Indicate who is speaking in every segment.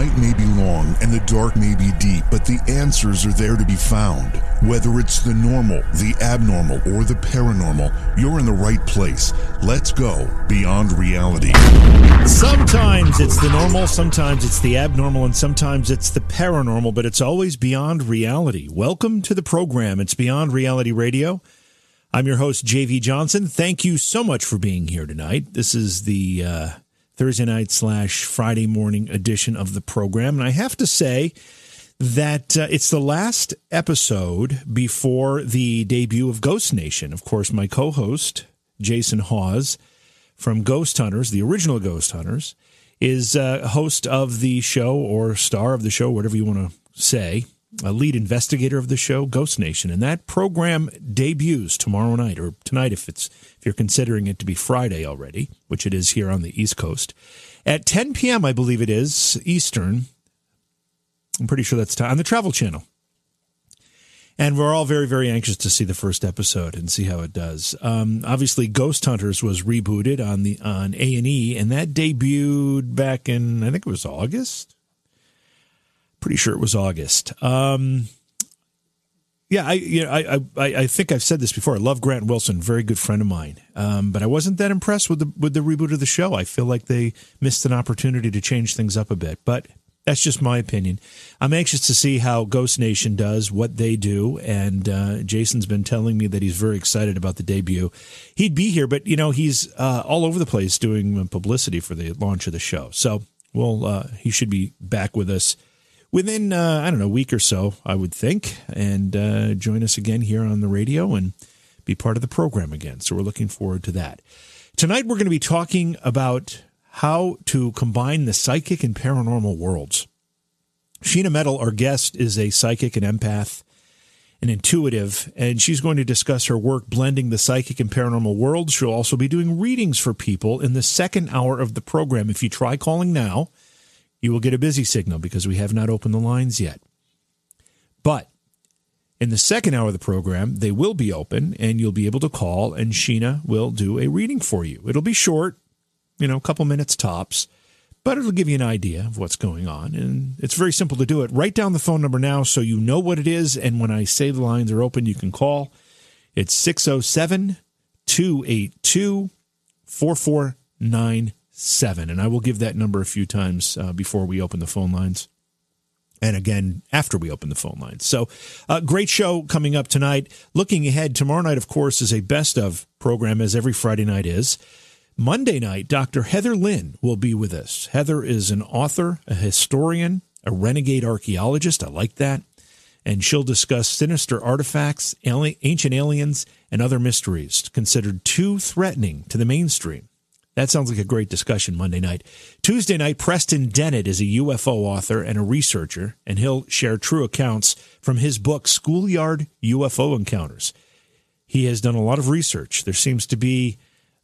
Speaker 1: Night may be long and the dark may be deep, but the answers are there to be found. Whether it's the normal, the abnormal, or the paranormal, you're in the right place. Let's go beyond reality.
Speaker 2: Sometimes it's the normal, sometimes it's the abnormal, and sometimes it's the paranormal, but it's always beyond reality. Welcome to the program. It's Beyond Reality Radio. I'm your host, JV Johnson. Thank you so much for being here tonight. This is the uh, Thursday night slash Friday morning edition of the program. And I have to say that uh, it's the last episode before the debut of Ghost Nation. Of course, my co host, Jason Hawes from Ghost Hunters, the original Ghost Hunters, is uh, host of the show or star of the show, whatever you want to say, a lead investigator of the show, Ghost Nation. And that program debuts tomorrow night, or tonight if it's if you're considering it to be Friday already, which it is here on the East Coast. At 10 p.m., I believe it is, Eastern. I'm pretty sure that's time on the Travel Channel. And we're all very, very anxious to see the first episode and see how it does. Um, obviously, Ghost Hunters was rebooted on the on A and E, and that debuted back in I think it was August. Pretty sure it was August. Um, yeah, I, you know, I, I, I think I've said this before. I love Grant Wilson, very good friend of mine. Um, but I wasn't that impressed with the with the reboot of the show. I feel like they missed an opportunity to change things up a bit. But that's just my opinion. I'm anxious to see how Ghost Nation does, what they do, and uh, Jason's been telling me that he's very excited about the debut. He'd be here, but you know he's uh, all over the place doing publicity for the launch of the show. So, well, uh, he should be back with us within uh, I don't know a week or so, I would think, and uh, join us again here on the radio and be part of the program again. So we're looking forward to that. Tonight we're going to be talking about how to combine the psychic and paranormal worlds. Sheena Metal, our guest, is a psychic and empath, an intuitive, and she's going to discuss her work blending the psychic and paranormal worlds. She'll also be doing readings for people in the second hour of the program. If you try calling now, you will get a busy signal because we have not opened the lines yet. But in the second hour of the program, they will be open and you'll be able to call, and Sheena will do a reading for you. It'll be short, you know, a couple minutes tops, but it'll give you an idea of what's going on. And it's very simple to do it. Write down the phone number now so you know what it is. And when I say the lines are open, you can call. It's 607 282 4499 seven. And I will give that number a few times uh, before we open the phone lines. And again, after we open the phone lines. So, uh, great show coming up tonight. Looking ahead, tomorrow night, of course, is a best of program, as every Friday night is. Monday night, Dr. Heather Lynn will be with us. Heather is an author, a historian, a renegade archaeologist. I like that. And she'll discuss sinister artifacts, ancient aliens, and other mysteries considered too threatening to the mainstream. That sounds like a great discussion Monday night. Tuesday night, Preston Dennett is a UFO author and a researcher, and he'll share true accounts from his book, Schoolyard UFO Encounters. He has done a lot of research. There seems to be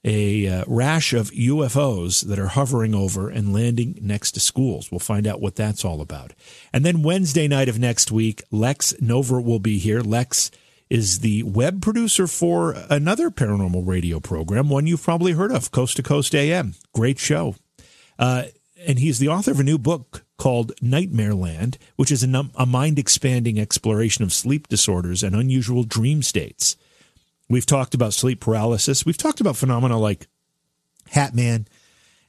Speaker 2: a uh, rash of UFOs that are hovering over and landing next to schools. We'll find out what that's all about. And then Wednesday night of next week, Lex Nover will be here. Lex is the web producer for another paranormal radio program, one you've probably heard of, Coast to Coast AM. Great show. Uh, and he's the author of a new book called Nightmare Land, which is a, a mind expanding exploration of sleep disorders and unusual dream states. We've talked about sleep paralysis. We've talked about phenomena like Hat Man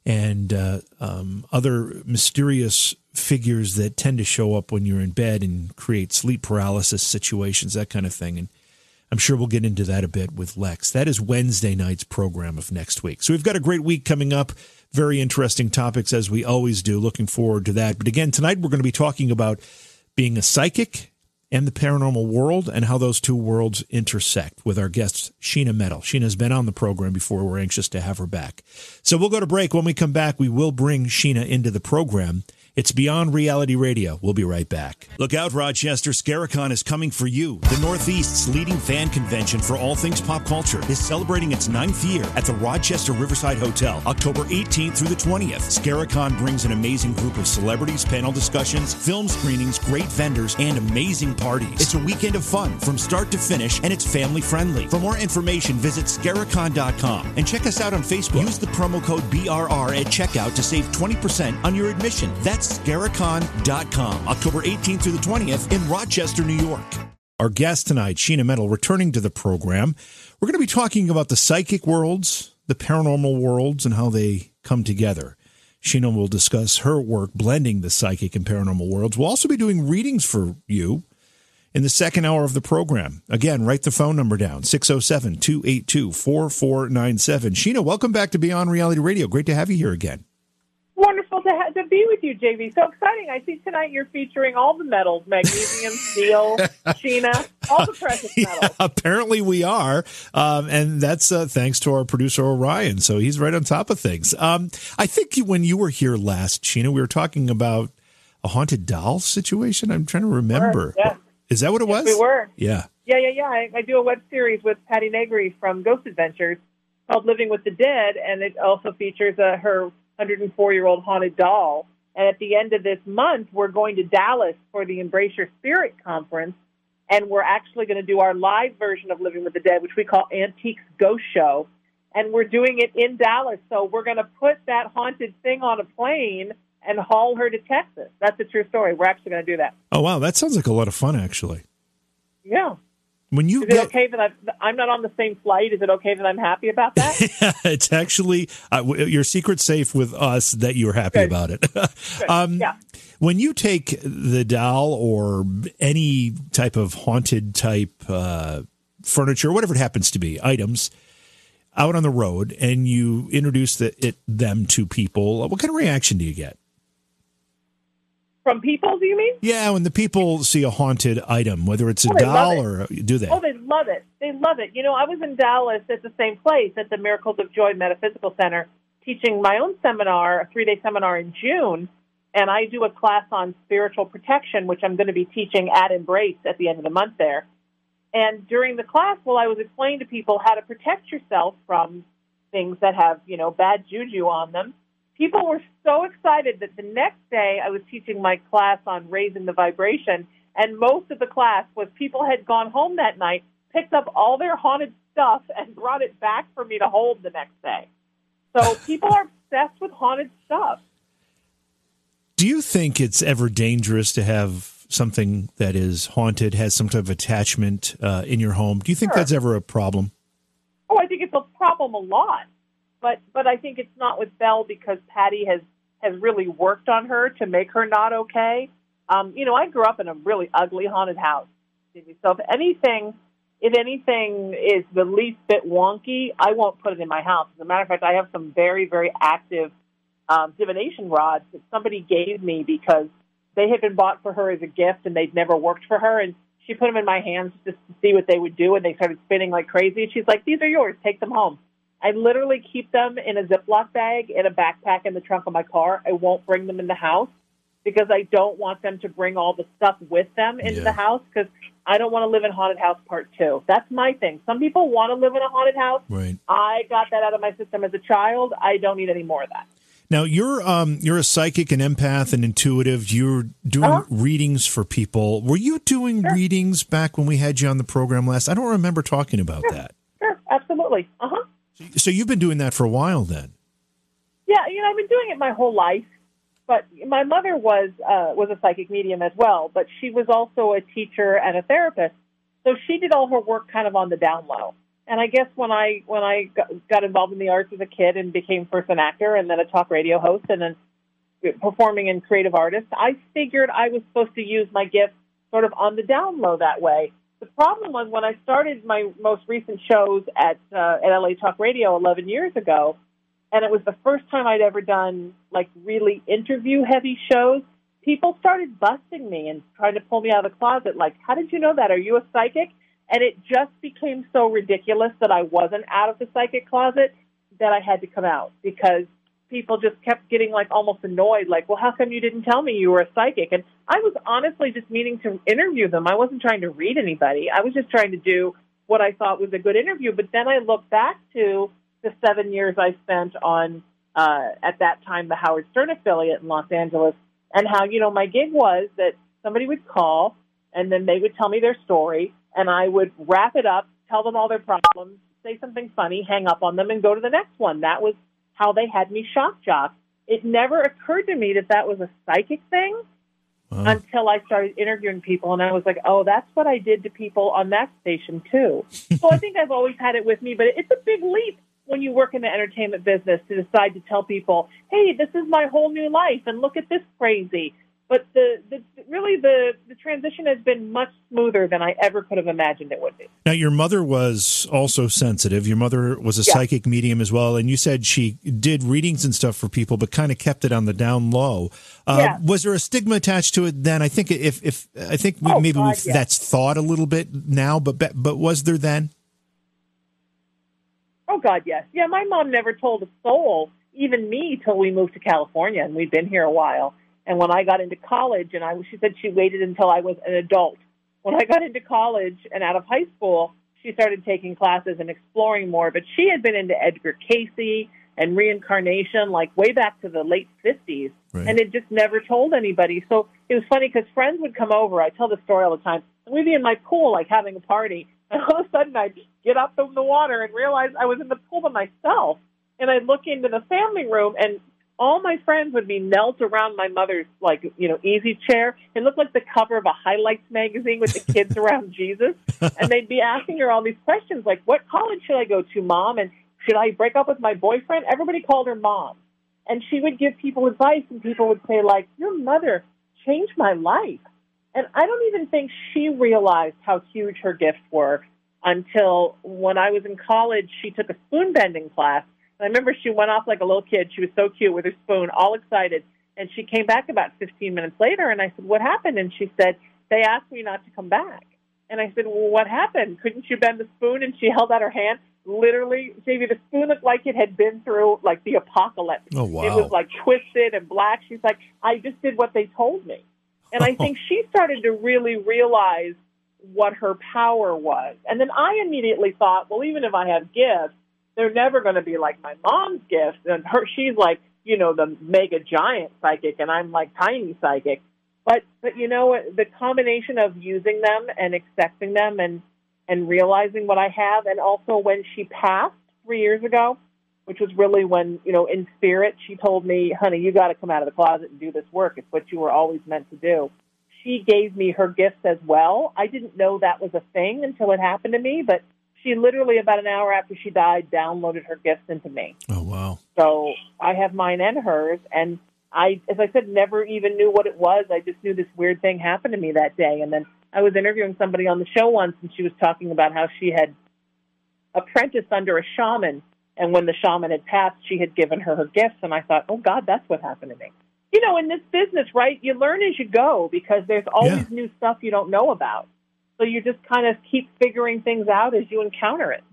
Speaker 2: and uh, um, other mysterious figures that tend to show up when you're in bed and create sleep paralysis situations, that kind of thing. And I'm sure we'll get into that a bit with Lex. That is Wednesday night's program of next week. So we've got a great week coming up. Very interesting topics as we always do. Looking forward to that. But again, tonight we're going to be talking about being a psychic and the paranormal world and how those two worlds intersect with our guest, Sheena Metal. Sheena's been on the program before. We're anxious to have her back. So we'll go to break. When we come back, we will bring Sheena into the program. It's Beyond Reality Radio. We'll be right back. Look out, Rochester. Scaricon is coming for you. The Northeast's leading fan convention for all things pop culture is celebrating its ninth year at the Rochester Riverside Hotel, October 18th through the 20th. Scaricon brings an amazing group of celebrities, panel discussions, film screenings, great vendors, and amazing parties. It's a weekend of fun from start to finish, and it's family friendly. For more information, visit scaricon.com and check us out on Facebook. Use the promo code BRR at checkout to save 20% on your admission. That's Scaricon.com, October 18th through the 20th in Rochester, New York. Our guest tonight, Sheena Metal, returning to the program. We're going to be talking about the psychic worlds, the paranormal worlds, and how they come together. Sheena will discuss her work blending the psychic and paranormal worlds. We'll also be doing readings for you in the second hour of the program. Again, write the phone number down 607 282 4497. Sheena, welcome back to Beyond Reality Radio. Great to have you here again
Speaker 3: wonderful to, ha- to be with you, JV. So exciting. I see tonight you're featuring all the metals magnesium, steel, Sheena, all the precious metals. Yeah,
Speaker 2: apparently we are. Um, and that's uh, thanks to our producer, Orion. So he's right on top of things. Um, I think when you were here last, Sheena, we were talking about a haunted doll situation. I'm trying to remember.
Speaker 3: yeah.
Speaker 2: Is that what it
Speaker 3: yes,
Speaker 2: was?
Speaker 3: We were.
Speaker 2: Yeah.
Speaker 3: Yeah, yeah, yeah. I, I do a web series with Patti Negri from Ghost Adventures called Living with the Dead, and it also features uh, her 104 year old haunted doll. And at the end of this month, we're going to Dallas for the Embrace Your Spirit conference. And we're actually going to do our live version of Living with the Dead, which we call Antiques Ghost Show. And we're doing it in Dallas. So we're going to put that haunted thing on a plane and haul her to Texas. That's a true story. We're actually going to do that.
Speaker 2: Oh, wow. That sounds like a lot of fun, actually.
Speaker 3: Yeah.
Speaker 2: When you
Speaker 3: is it okay that I'm, I'm not on the same flight? Is it okay that I'm happy about that?
Speaker 2: it's actually uh, your secret safe with us that you're happy Good. about it.
Speaker 3: um, yeah.
Speaker 2: When you take the doll or any type of haunted type uh, furniture, whatever it happens to be, items out on the road, and you introduce the, it them to people, what kind of reaction do you get?
Speaker 3: From people, do you mean?
Speaker 2: Yeah, when the people see a haunted item, whether it's a oh, doll or do they?
Speaker 3: Oh, they love it. They love it. You know, I was in Dallas at the same place at the Miracles of Joy Metaphysical Center teaching my own seminar, a three day seminar in June, and I do a class on spiritual protection, which I'm going to be teaching at Embrace at the end of the month there. And during the class, while I was explaining to people how to protect yourself from things that have, you know, bad juju on them, people were so excited that the next day I was teaching my class on raising the vibration, and most of the class was people had gone home that night, picked up all their haunted stuff, and brought it back for me to hold the next day. So people are obsessed with haunted stuff.
Speaker 2: Do you think it's ever dangerous to have something that is haunted, has some type of attachment uh, in your home? Do you think sure. that's ever a problem?
Speaker 3: Oh, I think it's a problem a lot but but I think it's not with Belle because Patti has has really worked on her to make her not okay. Um, you know, I grew up in a really ugly haunted house. So if anything, if anything is the least bit wonky, I won't put it in my house. As a matter of fact, I have some very very active um, divination rods that somebody gave me because they had been bought for her as a gift and they'd never worked for her and she put them in my hands just to see what they would do and they started spinning like crazy. She's like, "These are yours. Take them home." I literally keep them in a Ziploc bag in a backpack in the trunk of my car. I won't bring them in the house because I don't want them to bring all the stuff with them into yeah. the house because I don't want to live in haunted house part two. That's my thing. Some people want to live in a haunted house.
Speaker 2: Right.
Speaker 3: I got that out of my system as a child. I don't need any more of that.
Speaker 2: Now you're um, you're a psychic and empath and intuitive. You're doing uh-huh. readings for people. Were you doing sure. readings back when we had you on the program last? I don't remember talking about
Speaker 3: sure.
Speaker 2: that.
Speaker 3: Sure, absolutely. Uh huh.
Speaker 2: So you've been doing that for a while then?
Speaker 3: Yeah, you know, I've been doing it my whole life. But my mother was uh, was a psychic medium as well, but she was also a teacher and a therapist. So she did all her work kind of on the down low. And I guess when I when I got involved in the arts as a kid and became first an actor and then a talk radio host and then performing and creative artist, I figured I was supposed to use my gifts sort of on the down low that way. The problem was when I started my most recent shows at uh, at LA Talk Radio 11 years ago, and it was the first time I'd ever done like really interview heavy shows. people started busting me and trying to pull me out of the closet. Like, how did you know that? Are you a psychic? And it just became so ridiculous that I wasn't out of the psychic closet that I had to come out because people just kept getting like almost annoyed, like, well, how come you didn't tell me you were a psychic? And I was honestly just meaning to interview them. I wasn't trying to read anybody. I was just trying to do what I thought was a good interview. But then I look back to the seven years I spent on, uh, at that time, the Howard Stern affiliate in Los Angeles, and how, you know, my gig was that somebody would call and then they would tell me their story, and I would wrap it up, tell them all their problems, say something funny, hang up on them, and go to the next one. That was how they had me shock jock. It never occurred to me that that was a psychic thing wow. until I started interviewing people, and I was like, oh, that's what I did to people on that station too. so I think I've always had it with me, but it's a big leap when you work in the entertainment business to decide to tell people, hey, this is my whole new life, and look at this crazy. But the, the really the, the transition has been much smoother than I ever could have imagined it would be.
Speaker 2: Now, your mother was also sensitive. Your mother was a yeah. psychic medium as well, and you said she did readings and stuff for people, but kind of kept it on the down low. Uh, yeah. Was there a stigma attached to it then? I think if if I think oh, maybe God, yeah. that's thought a little bit now, but but was there then?
Speaker 3: Oh God, yes. Yeah, my mom never told a soul, even me, till we moved to California, and we'd been here a while. And when I got into college, and I, she said she waited until I was an adult. When I got into college and out of high school, she started taking classes and exploring more. But she had been into Edgar Cayce and reincarnation like way back to the late 50s right. and it just never told anybody. So it was funny because friends would come over. I tell the story all the time. And we'd be in my pool, like having a party. And all of a sudden I'd get up from the water and realize I was in the pool by myself. And I'd look into the family room and all my friends would be knelt around my mother's like you know easy chair. It looked like the cover of a highlights magazine with the kids around Jesus, and they'd be asking her all these questions like, "What college should I go to, mom?" and "Should I break up with my boyfriend?" Everybody called her mom, and she would give people advice, and people would say like, "Your mother changed my life," and I don't even think she realized how huge her gifts were until when I was in college. She took a spoon bending class I remember she went off like a little kid. She was so cute with her spoon, all excited. And she came back about 15 minutes later, and I said, What happened? And she said, They asked me not to come back. And I said, Well, what happened? Couldn't you bend the spoon? And she held out her hand. Literally, JV, the spoon looked like it had been through like the apocalypse.
Speaker 2: Oh, wow.
Speaker 3: It was like twisted and black. She's like, I just did what they told me. And I think she started to really realize what her power was. And then I immediately thought, well, even if I have gifts, they're never going to be like my mom's gifts. And her, she's like, you know, the mega giant psychic, and I'm like tiny psychic. But but you know the combination of using them and accepting them and and realizing what I have, and also when she passed three years ago, which was really when you know in spirit she told me, "Honey, you got to come out of the closet and do this work. It's what you were always meant to do." She gave me her gifts as well. I didn't know that was a thing until it happened to me, but she literally about an hour after she died downloaded her gifts into me.
Speaker 2: Oh wow!
Speaker 3: So I have mine and hers, and I, as I said, never even knew what it was. I just knew this weird thing happened to me that day, and then I was interviewing somebody on the show once, and she was talking about how she had apprenticed under a shaman, and when the shaman had passed, she had given her her gifts, and I thought, oh God, that's what happened to me. You know, in this business, right? You learn as you go because there's always yeah. new stuff you don't know about. So you just kind of keep figuring things out as you encounter it.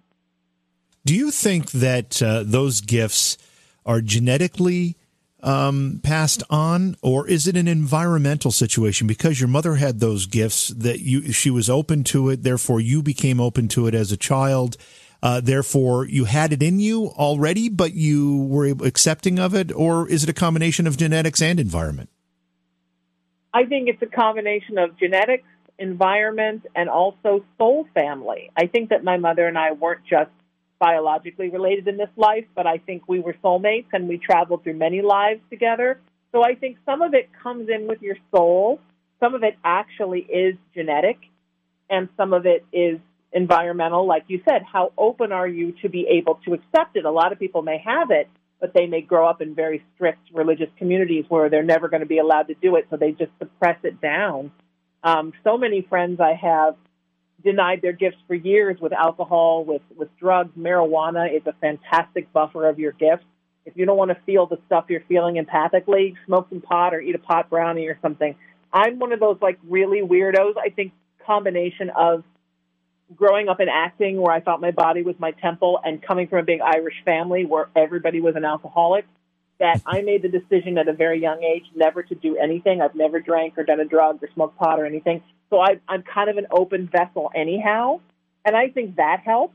Speaker 2: Do you think that uh, those gifts are genetically um, passed on, or is it an environmental situation? Because your mother had those gifts that you she was open to it, therefore you became open to it as a child. Uh, therefore, you had it in you already, but you were accepting of it, or is it a combination of genetics and environment?
Speaker 3: I think it's a combination of genetics, environment, and also soul family. I think that my mother and I weren't just biologically related in this life, but I think we were soulmates and we traveled through many lives together. So I think some of it comes in with your soul, some of it actually is genetic, and some of it is environmental. Like you said, how open are you to be able to accept it? A lot of people may have it, but they may grow up in very strict religious communities where they're never going to be allowed to do it, so they just suppress it down. Um, so many friends I have denied their gifts for years with alcohol, with, with drugs. Marijuana is a fantastic buffer of your gifts. if you don't want to feel the stuff you're feeling empathically, smoke some pot or eat a pot brownie or something. I'm one of those like really weirdos. I think combination of growing up in acting where I thought my body was my temple and coming from a big Irish family where everybody was an alcoholic that I made the decision at a very young age never to do anything. I've never drank or done a drug or smoked pot or anything. So I, I'm kind of an open vessel anyhow. And I think that helps.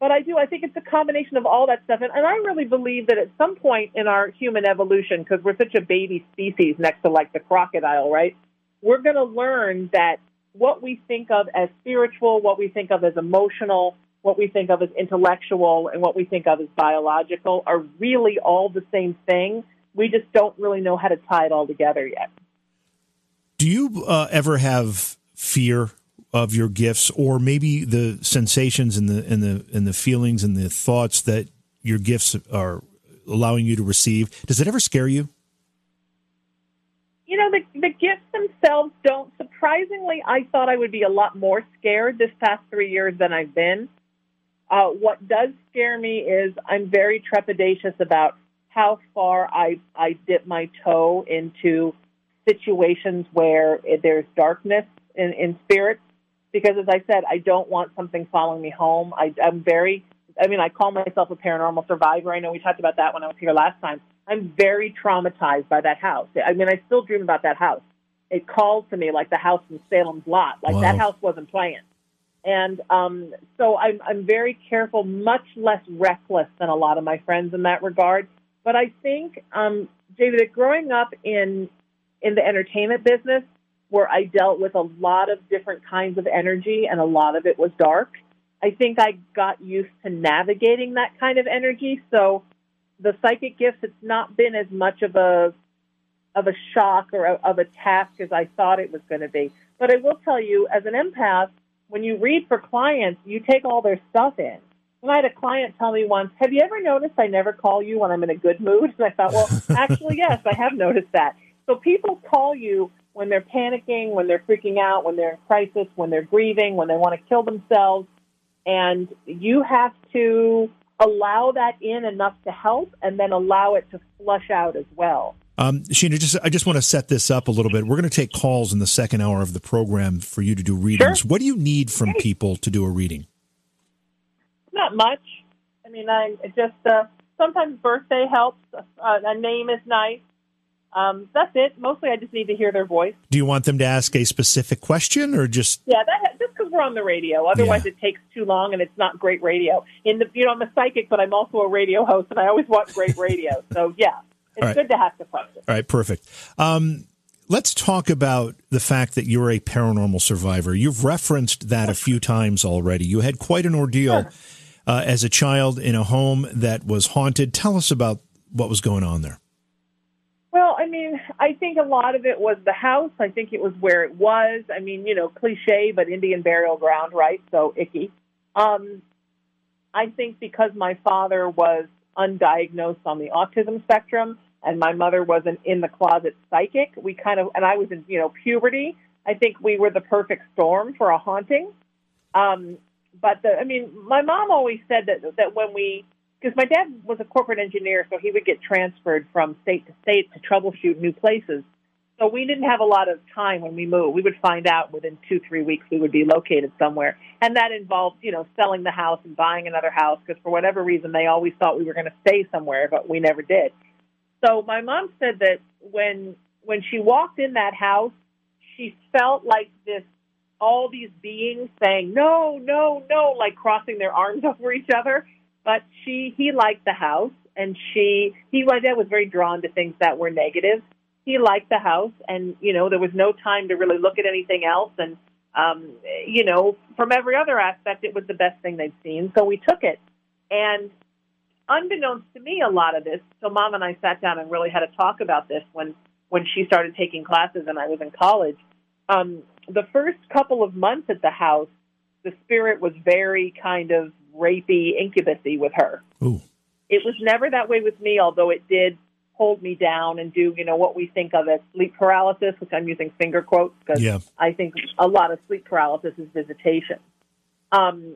Speaker 3: But I do, I think it's a combination of all that stuff. And, and I really believe that at some point in our human evolution, because we're such a baby species next to like the crocodile, right? We're going to learn that what we think of as spiritual, what we think of as emotional, what we think of as intellectual, and what we think of as biological are really all the same thing. We just don't really know how to tie it all together yet.
Speaker 2: Do you uh, ever have fear of your gifts, or maybe the sensations and the and the and the feelings and the thoughts that your gifts are allowing you to receive? Does it ever scare you?
Speaker 3: You know, the the gifts themselves don't. Surprisingly, I thought I would be a lot more scared this past three years than I've been. Uh, what does scare me is I'm very trepidatious about how far I I dip my toe into situations where there's darkness in, in spirits because as I said, I don't want something following me home. I, I'm very, I mean, I call myself a paranormal survivor. I know we talked about that when I was here last time. I'm very traumatized by that house. I mean, I still dream about that house. It calls to me like the house in Salem's Lot, like wow. that house wasn't playing. And um, so I'm, I'm very careful, much less reckless than a lot of my friends in that regard. But I think, um, David, growing up in in the entertainment business, where I dealt with a lot of different kinds of energy and a lot of it was dark. I think I got used to navigating that kind of energy. So the psychic gifts, it's not been as much of a of a shock or a, of a task as I thought it was going to be. But I will tell you, as an empath, when you read for clients, you take all their stuff in. And I had a client tell me once, "Have you ever noticed I never call you when I'm in a good mood?" And I thought, "Well, actually, yes, I have noticed that." So people call you when they're panicking, when they're freaking out, when they're in crisis, when they're grieving, when they want to kill themselves. And you have to allow that in enough to help and then allow it to flush out as well.
Speaker 2: Um, Sheena, just I just want to set this up a little bit. We're going to take calls in the second hour of the program for you to do readings. Sure. What do you need from people to do a reading?
Speaker 3: Not much. I mean, I just uh, sometimes birthday helps. Uh, a name is nice. Um, that's it. Mostly, I just need to hear their voice.
Speaker 2: Do you want them to ask a specific question, or just?
Speaker 3: Yeah, that, just because we're on the radio. Otherwise, yeah. it takes too long, and it's not great radio. In the, you know, I'm a psychic, but I'm also a radio host, and I always want great radio. so yeah, it's right. good to have the question.
Speaker 2: All right, perfect. Um, let's talk about the fact that you're a paranormal survivor. You've referenced that a few times already. You had quite an ordeal sure. uh, as a child in a home that was haunted. Tell us about what was going on there.
Speaker 3: Well, I mean, I think a lot of it was the house. I think it was where it was. I mean, you know, cliche, but Indian burial ground, right? So icky. Um, I think because my father was undiagnosed on the autism spectrum and my mother was an in the closet psychic, we kind of, and I was in, you know, puberty. I think we were the perfect storm for a haunting. Um, but the, I mean, my mom always said that that when we because my dad was a corporate engineer, so he would get transferred from state to state to troubleshoot new places. So we didn't have a lot of time when we moved. We would find out within two, three weeks we would be located somewhere. And that involved, you know, selling the house and buying another house because for whatever reason they always thought we were going to stay somewhere, but we never did. So my mom said that when when she walked in that house, she felt like this all these beings saying no, no, no, like crossing their arms over each other but she he liked the house, and she he my dad was very drawn to things that were negative. He liked the house, and you know there was no time to really look at anything else, and um, you know from every other aspect, it was the best thing they'd seen. So we took it, and unbeknownst to me, a lot of this. So mom and I sat down and really had a talk about this when when she started taking classes and I was in college. Um, the first couple of months at the house, the spirit was very kind of rapey incubusy with her.
Speaker 2: Ooh.
Speaker 3: It was never that way with me, although it did hold me down and do, you know, what we think of as sleep paralysis, which I'm using finger quotes because
Speaker 2: yeah.
Speaker 3: I think a lot of sleep paralysis is visitation. Um,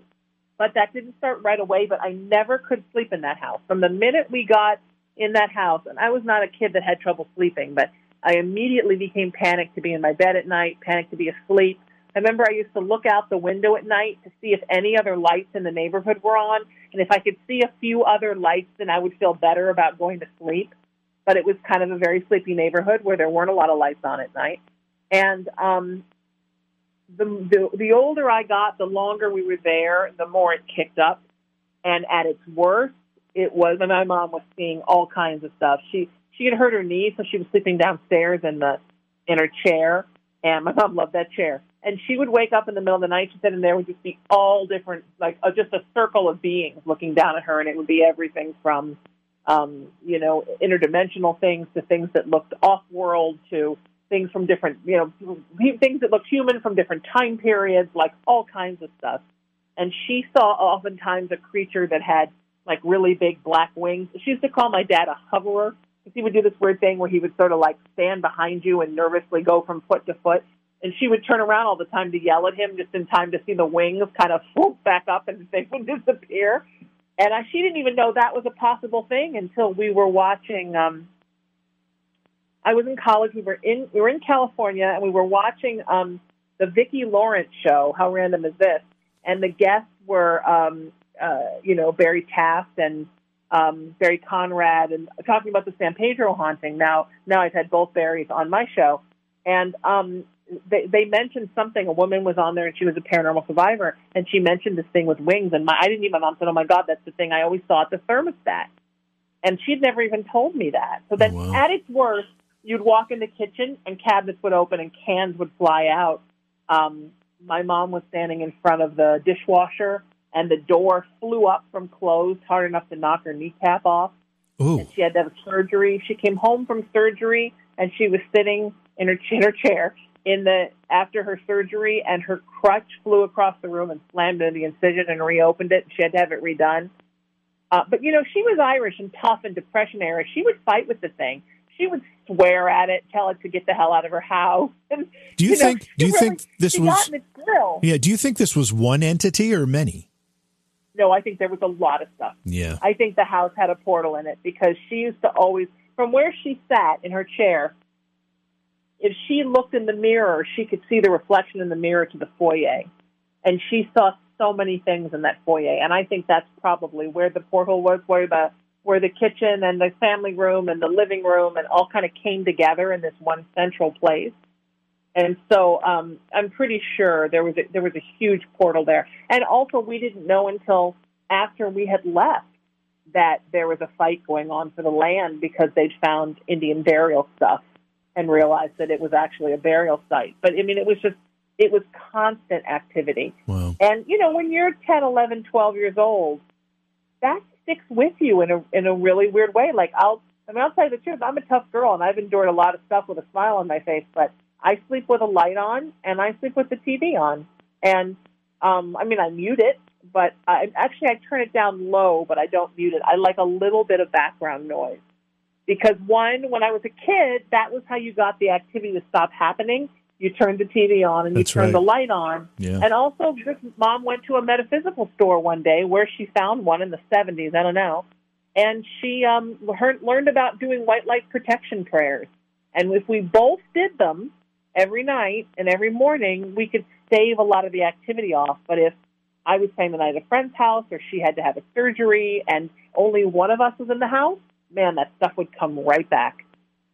Speaker 3: but that didn't start right away, but I never could sleep in that house. From the minute we got in that house, and I was not a kid that had trouble sleeping, but I immediately became panicked to be in my bed at night, panicked to be asleep. I remember I used to look out the window at night to see if any other lights in the neighborhood were on, and if I could see a few other lights, then I would feel better about going to sleep. But it was kind of a very sleepy neighborhood where there weren't a lot of lights on at night. And um, the, the the older I got, the longer we were there, the more it kicked up. And at its worst, it was. And my mom was seeing all kinds of stuff. She she had hurt her knee, so she was sleeping downstairs in the in her chair. And my mom loved that chair. And she would wake up in the middle of the night. She said, and there would just be all different, like uh, just a circle of beings looking down at her, and it would be everything from, um, you know, interdimensional things to things that looked off-world to things from different, you know, things that looked human from different time periods, like all kinds of stuff. And she saw oftentimes a creature that had like really big black wings. She used to call my dad a hoverer because he would do this weird thing where he would sort of like stand behind you and nervously go from foot to foot. And she would turn around all the time to yell at him just in time to see the wings kind of swoop back up and they would disappear. And I, she didn't even know that was a possible thing until we were watching. Um, I was in college. We were in we were in California and we were watching um, the Vicki Lawrence show. How random is this? And the guests were, um, uh, you know, Barry Taff and um, Barry Conrad and talking about the San Pedro haunting. Now, now I've had both Barrys on my show, and um, they, they mentioned something. A woman was on there, and she was a paranormal survivor, and she mentioned this thing with wings. And my, I didn't even. My mom said, "Oh my God, that's the thing I always saw at the thermostat," and she'd never even told me that. So then,
Speaker 2: wow.
Speaker 3: at its worst, you'd walk in the kitchen, and cabinets would open, and cans would fly out. Um, my mom was standing in front of the dishwasher and the door flew up from closed hard enough to knock her kneecap off.
Speaker 2: Ooh.
Speaker 3: And she had to have surgery. She came home from surgery and she was sitting in her, in her chair in the after her surgery and her crutch flew across the room and slammed into the incision and reopened it. She had to have it redone. Uh, but you know, she was Irish and tough and depression era. She would fight with the thing. She would swear at it, tell it to get the hell out of her house. And,
Speaker 2: Do you,
Speaker 3: you
Speaker 2: think? do you
Speaker 3: really-
Speaker 2: think this was?
Speaker 3: got in its grill.
Speaker 2: Yeah. Do you think this was one entity or many?
Speaker 3: No, I think there was a lot of stuff.
Speaker 2: Yeah.
Speaker 3: I think the house had a portal in it because she used to always, from where she sat in her chair, if she looked in the mirror, she could see the reflection in the mirror to the foyer. And she saw so many things in that foyer. And I think that's probably where the portal was, where the where the kitchen and the family room and the living room and all kind of came together in this one central place. And so um, I'm pretty sure there was a, there was a huge portal there. And also, we didn't know until after we had left that there was a fight going on for the land because they'd found Indian burial stuff and realized that it was actually a burial site. But I mean, it was just it was constant activity.
Speaker 2: Wow.
Speaker 3: And you know, when you're 10, 11, 12 years old, that sticks with you in a in a really weird way. Like I'll I mean, I'll tell you the truth. I'm a tough girl, and I've endured a lot of stuff with a smile on my face. But I sleep with a light on, and I sleep with the TV on. And um, I mean, I mute it, but I actually I turn it down low, but I don't mute it. I like a little bit of background noise because one, when I was a kid, that was how you got the activity to stop happening. You turned the TV on and
Speaker 2: That's
Speaker 3: you turned the light on.
Speaker 2: Yeah.
Speaker 3: And also, this mom went to a metaphysical store one day where she found one in the 70s. I don't know. And she um, heard, learned about doing white light protection prayers. And if we both did them every night and every morning, we could stave a lot of the activity off. But if I was staying the night at a friend's house or she had to have a surgery and only one of us was in the house, man, that stuff would come right back.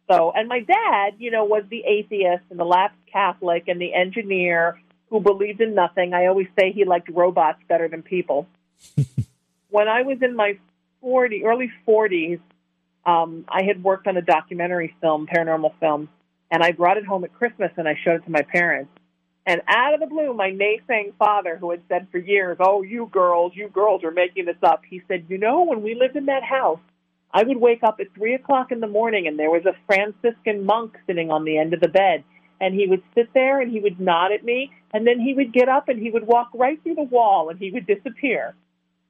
Speaker 3: So, and my dad, you know, was the atheist and the lapsed Catholic and the engineer who believed in nothing. I always say he liked robots better than people. when I was in my 40, early 40s, um, I had worked on a documentary film, paranormal film, and I brought it home at Christmas and I showed it to my parents. And out of the blue, my naysaying father, who had said for years, "Oh, you girls, you girls are making this up," he said, "You know, when we lived in that house, I would wake up at three o'clock in the morning, and there was a Franciscan monk sitting on the end of the bed, and he would sit there and he would nod at me, and then he would get up and he would walk right through the wall and he would disappear."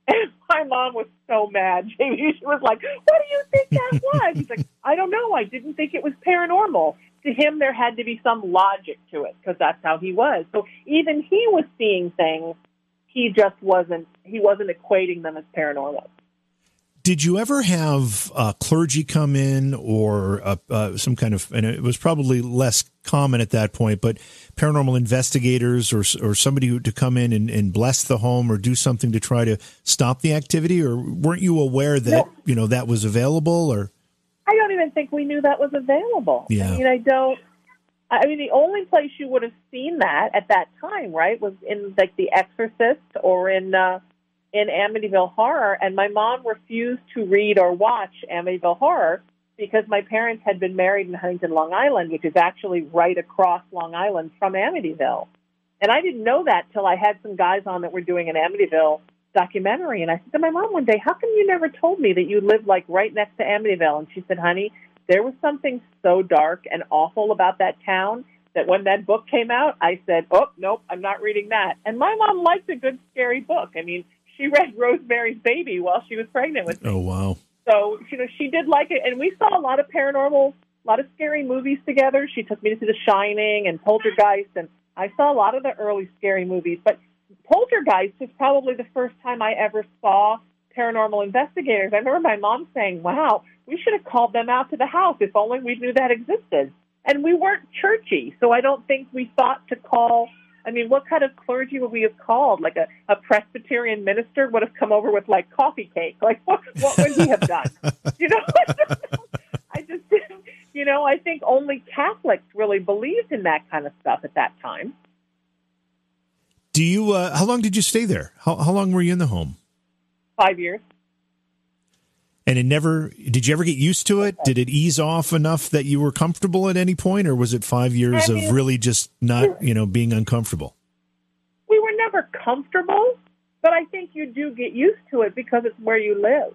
Speaker 3: And my mom was so mad. JV, she was like, "What do you think that was?" He's like, "I don't know. I didn't think it was paranormal." To him, there had to be some logic to it because that's how he was. So even he was seeing things. He just wasn't. He wasn't equating them as paranormal.
Speaker 2: Did you ever have uh, clergy come in or uh, uh, some kind of, and it was probably less common at that point, but paranormal investigators or, or somebody who, to come in and, and bless the home or do something to try to stop the activity? Or weren't you aware that, no. you know, that was available or?
Speaker 3: I don't even think we knew that was available.
Speaker 2: Yeah.
Speaker 3: I mean, I don't, I mean, the only place you would have seen that at that time, right, was in like The Exorcist or in, uh, in Amityville Horror, and my mom refused to read or watch Amityville Horror because my parents had been married in Huntington, Long Island, which is actually right across Long Island from Amityville. And I didn't know that till I had some guys on that were doing an Amityville documentary. And I said to my mom one day, How come you never told me that you lived like right next to Amityville? And she said, Honey, there was something so dark and awful about that town that when that book came out, I said, Oh, nope, I'm not reading that. And my mom liked a good, scary book. I mean, she read Rosemary's Baby while she was pregnant with me.
Speaker 2: Oh wow!
Speaker 3: So you know she did like it, and we saw a lot of paranormal, a lot of scary movies together. She took me to see The Shining and Poltergeist, and I saw a lot of the early scary movies. But Poltergeist was probably the first time I ever saw paranormal investigators. I remember my mom saying, "Wow, we should have called them out to the house if only we knew that existed." And we weren't churchy, so I don't think we thought to call I mean, what kind of clergy would we have called? Like a, a Presbyterian minister would have come over with like coffee cake. Like what what would he have done? you know, I just you know I think only Catholics really believed in that kind of stuff at that time.
Speaker 2: Do you? Uh, how long did you stay there? How how long were you in the home?
Speaker 3: Five years.
Speaker 2: And it never did you ever get used to it? Did it ease off enough that you were comfortable at any point, or was it five years I mean, of really just not, you know, being uncomfortable?
Speaker 3: We were never comfortable, but I think you do get used to it because it's where you live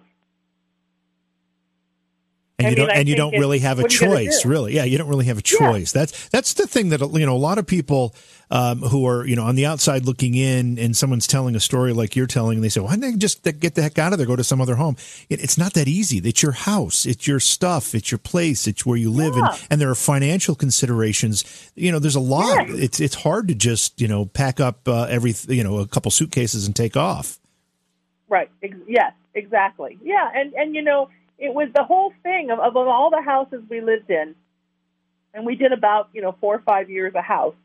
Speaker 2: and you mean, don't and you don't really have a choice really. Yeah you don't really have a choice. Yeah. that's that's the thing that you know a lot of people um, who are you know on the outside looking in and someone's telling a story like you're telling and they say why don't they just get the heck out of there go to some other home? It, it's not that easy. It's your house. It's your stuff. It's your place. It's where you live. Yeah. and, and there are financial considerations. You know there's a lot. Yeah. it's it's hard to just you know pack up uh, every you know a couple suitcases and take off.
Speaker 3: Right. Yes exactly. Yeah. And and you know it was the whole thing of, of all the houses we lived in, and we did about you know four or five years a house.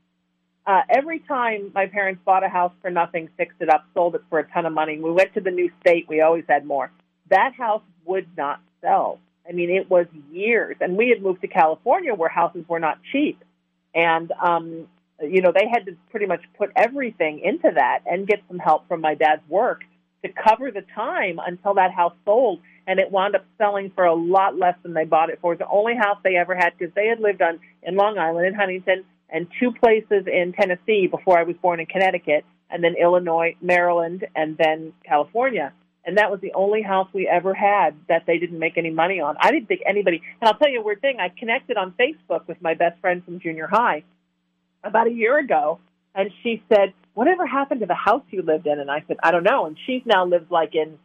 Speaker 3: Uh, every time my parents bought a house for nothing, fixed it up, sold it for a ton of money, we went to the new state. We always had more. That house would not sell. I mean, it was years, and we had moved to California where houses were not cheap, and um, you know they had to pretty much put everything into that and get some help from my dad's work to cover the time until that house sold and it wound up selling for a lot less than they bought it for. It's the only house they ever had because they had lived on in Long Island, in Huntington, and two places in Tennessee before I was born in Connecticut, and then Illinois, Maryland, and then California. And that was the only house we ever had that they didn't make any money on. I didn't think anybody. And I'll tell you a weird thing. I connected on Facebook with my best friend from junior high about a year ago, and she said, "Whatever happened to the house you lived in?" And I said, "I don't know." And she's now lives like in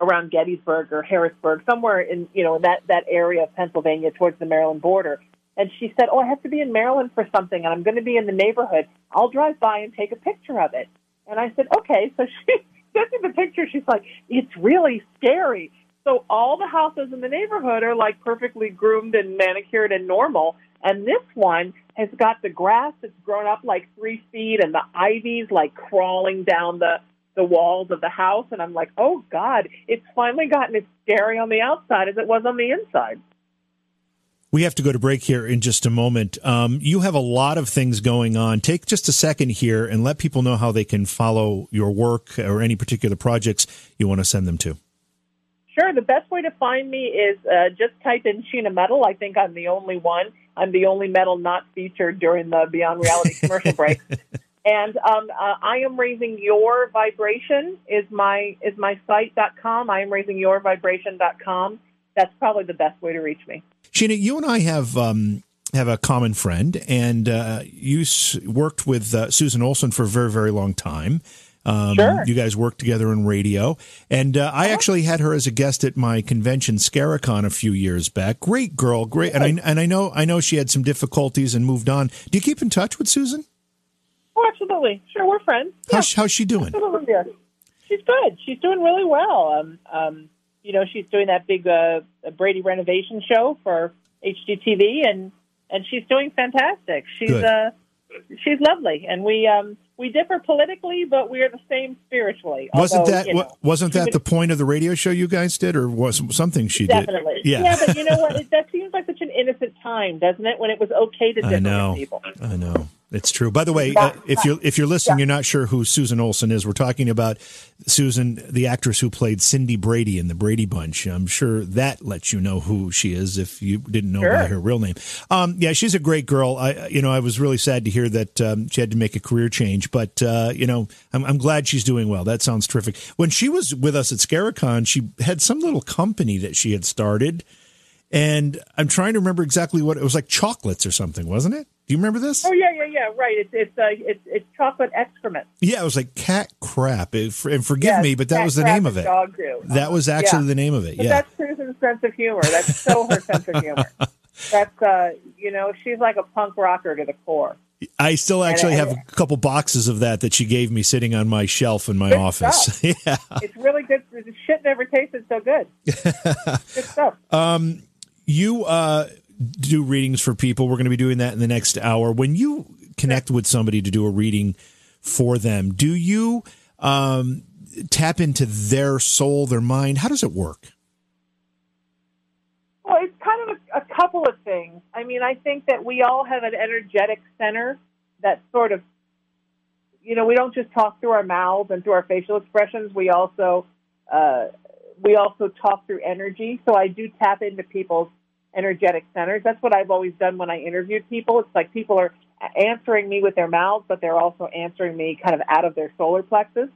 Speaker 3: around Gettysburg or Harrisburg, somewhere in you know in that that area of Pennsylvania towards the Maryland border. And she said, "Oh, I have to be in Maryland for something, and I'm going to be in the neighborhood. I'll drive by and take a picture of it." And I said, "Okay." So she sent me the picture. She's like, "It's really scary." So all the houses in the neighborhood are like perfectly groomed and manicured and normal, and this one has got the grass that's grown up like three feet and the ivy's like crawling down the the walls of the house, and I'm like, oh God, it's finally gotten as scary on the outside as it was on the inside.
Speaker 2: We have to go to break here in just a moment. Um, you have a lot of things going on. Take just a second here and let people know how they can follow your work or any particular projects you want to send them to.
Speaker 3: Sure. The best way to find me is uh, just type in Sheena Metal. I think I'm the only one. I'm the only metal not featured during the Beyond Reality commercial break. And um, uh, I am raising your vibration is my is my site.com. I am raising your vibration.com. That's probably the best way to reach me.
Speaker 2: Sheena, you and I have um, have a common friend, and uh, you s- worked with uh, Susan Olsen for a very very long time. Um,
Speaker 3: sure.
Speaker 2: You guys worked together in radio, and uh, I actually had her as a guest at my convention, Scaricon, a few years back. Great girl, great, and I and I know I know she had some difficulties and moved on. Do you keep in touch with Susan?
Speaker 3: Oh, absolutely. Sure, we're friends.
Speaker 2: How's, how's she doing?
Speaker 3: Absolutely, She's good. She's doing really well. Um, um, you know, she's doing that big uh, Brady renovation show for HGTV, and and she's doing fantastic. She's
Speaker 2: Good.
Speaker 3: uh, she's lovely, and we um, we differ politically, but we are the same spiritually.
Speaker 2: Wasn't
Speaker 3: although,
Speaker 2: that
Speaker 3: you know,
Speaker 2: wasn't that the point of the radio show you guys did, or was something she
Speaker 3: Definitely.
Speaker 2: did? Yeah,
Speaker 3: but you know what? It, that seems like such an innocent time, doesn't it? When it was okay to differ
Speaker 2: I know.
Speaker 3: people.
Speaker 2: I know. It's true. By the way, uh, if you're if you're listening, you're not sure who Susan Olsen is. We're talking about Susan, the actress who played Cindy Brady in the Brady Bunch. I'm sure that lets you know who she is if you didn't know by her real name. Um, yeah, she's a great girl. I, you know, I was really sad to hear that um, she had to make a career change, but uh, you know, I'm, I'm glad she's doing well. That sounds terrific. When she was with us at Scaricon, she had some little company that she had started. And I'm trying to remember exactly what it was like chocolates or something, wasn't it? Do you remember this?
Speaker 3: Oh yeah, yeah, yeah. Right. It's it's uh, it's it's chocolate excrement.
Speaker 2: Yeah, it was like cat crap. It- and forgive
Speaker 3: Yes,
Speaker 2: me, but that was the name of it.
Speaker 3: Dog do.
Speaker 2: That was actually
Speaker 3: Yeah.
Speaker 2: the name of it.
Speaker 3: But
Speaker 2: Yeah.
Speaker 3: that's Susan's sense of humor. That's so her sense of humor. That's uh, you know, she's like a punk rocker to the core.
Speaker 2: I still actually
Speaker 3: and-
Speaker 2: have a couple boxes of that that she gave me sitting on my shelf in my office. yeah.
Speaker 3: It's really good. The shit never tasted so good. good stuff.
Speaker 2: Um, You uh, do readings for people. We're going to be doing that in the next hour. When you connect with somebody to do a reading for them, do you um, tap into their soul, their mind? How does it work?
Speaker 3: Well, it's kind of a, a couple of things. I mean, I think that we all have an energetic center that sort of, you know, we don't just talk through our mouths and through our facial expressions. We also, uh, we also talk through energy. So I do tap into people's energetic centers. That's what I've always done when I interviewed people. It's like people are answering me with their mouths, but they're also answering me kind of out of their solar plexus.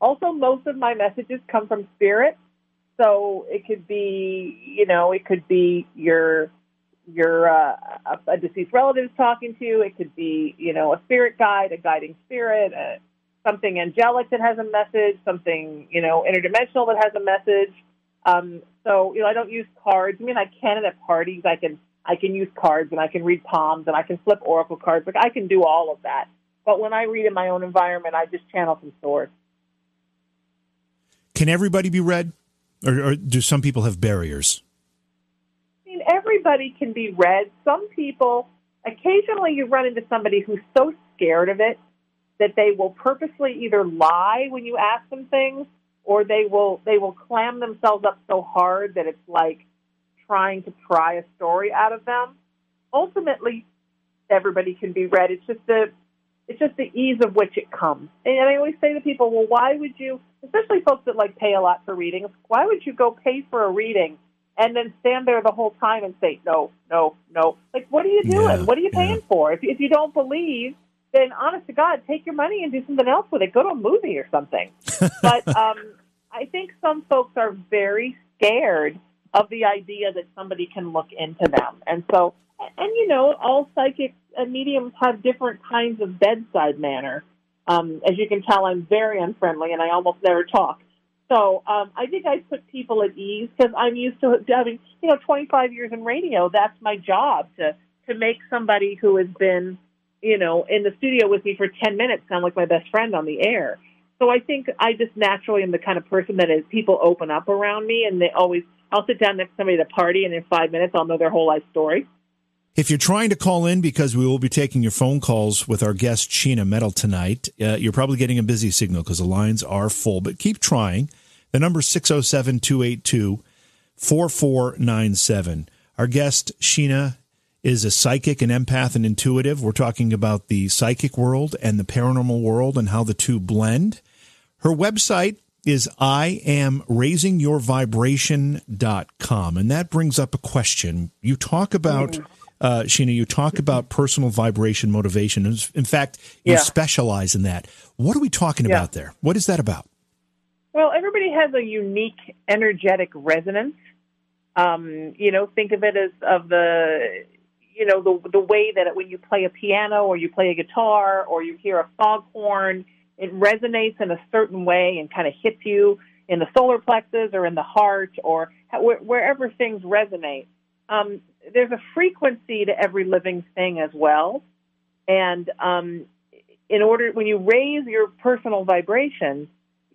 Speaker 3: Also, most of my messages come from spirit. So it could be, you know, it could be your your uh, a, deceased relative's talking to you. It could be, you know, a spirit guide, a guiding spirit, uh, something angelic that has a message, something, you know, interdimensional that has a message. Um, so, you know, I don't use cards. I mean, I can at parties. I can I can use cards and I can read palms and I can flip oracle cards. Like I can do all of that. But when I read in my own environment, I just channel from source.
Speaker 2: Can everybody be read? Or, or do some people have barriers?
Speaker 3: I mean, everybody can be read. Some people, occasionally you run into somebody who's so scared of it that they will purposely either lie when you ask them things or they will they will clam themselves up so hard that it's like trying to pry a story out of them. Ultimately, everybody can be read. It's just the it's just the ease of which it comes. And I always say to people, well, why would you, especially folks that like pay a lot for readings, why would you go pay for a reading and then stand there the whole time and say, no, no, no? Like, what are you doing?
Speaker 2: Yeah,
Speaker 3: what are you
Speaker 2: yeah.
Speaker 3: paying for? If, if you don't believe, then honest to God, take your money and do something else with it. Go to a movie or something. but um, I think some folks are very scared of the idea that somebody can look into them. And so, and you know, all psychics and mediums have different kinds of bedside manner. Um, as you can tell, I'm very unfriendly and I almost never talk. So um, I think I put people at ease because I'm used to having, you know, 25 years in radio. That's my job to to make somebody who has been, you know, in the studio with me for 10 minutes sound like my best friend on the air. So I think I just naturally am the kind of person that is people open up around me and they always I'll sit down next to somebody at a party and in five minutes I'll know their whole life story.
Speaker 2: If you're trying to call in because we will be taking your phone calls with our guest Sheena Metal tonight, uh, you're probably getting a busy signal because the lines are full, but keep trying. The number is 607 282 4497. Our guest Sheena is a psychic, an empath, and intuitive. We're talking about the psychic world and the paranormal world and how the two blend. Her website is I am iamraisingyourvibration.com. And that brings up a question. You talk about, uh, Sheena, you talk about personal vibration motivation. In fact, you
Speaker 3: Yeah.
Speaker 2: specialize in that. What are we talking
Speaker 3: Yeah.
Speaker 2: about there? What is that about?
Speaker 3: Well, everybody has a unique energetic resonance. Um, you know, think of it as of the, you know, the the way that it, when you play a piano or you play a guitar or you hear a foghorn, it resonates in a certain way and kind of hits you in the solar plexus or in the heart or wh- wherever things resonate. Um, there's a frequency to every living thing as well, and um, in order when you raise your personal vibration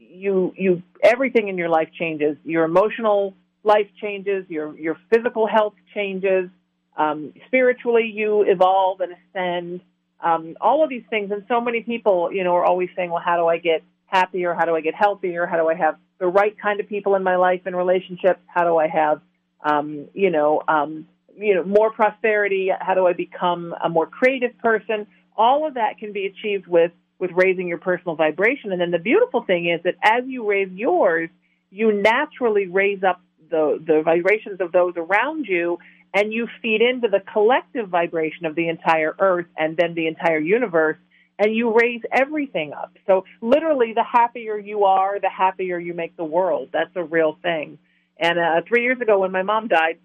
Speaker 3: you you everything in your life changes. Your emotional life changes. Your your physical health changes. Um, spiritually, you evolve and ascend. Um, all of these things, and so many people, you know, are always saying, "Well, how do I get happier? How do I get healthier? How do I have the right kind of people in my life and relationships? How do I have, um, you know, um, you know, more prosperity? How do I become a more creative person? All of that can be achieved with with raising your personal vibration. And then the beautiful thing is that as you raise yours, you naturally raise up the the vibrations of those around you and you feed into the collective vibration of the entire earth and then the entire universe and you raise everything up. So literally the happier you are, the happier you make the world. That's a real thing. And uh, 3 years ago when my mom died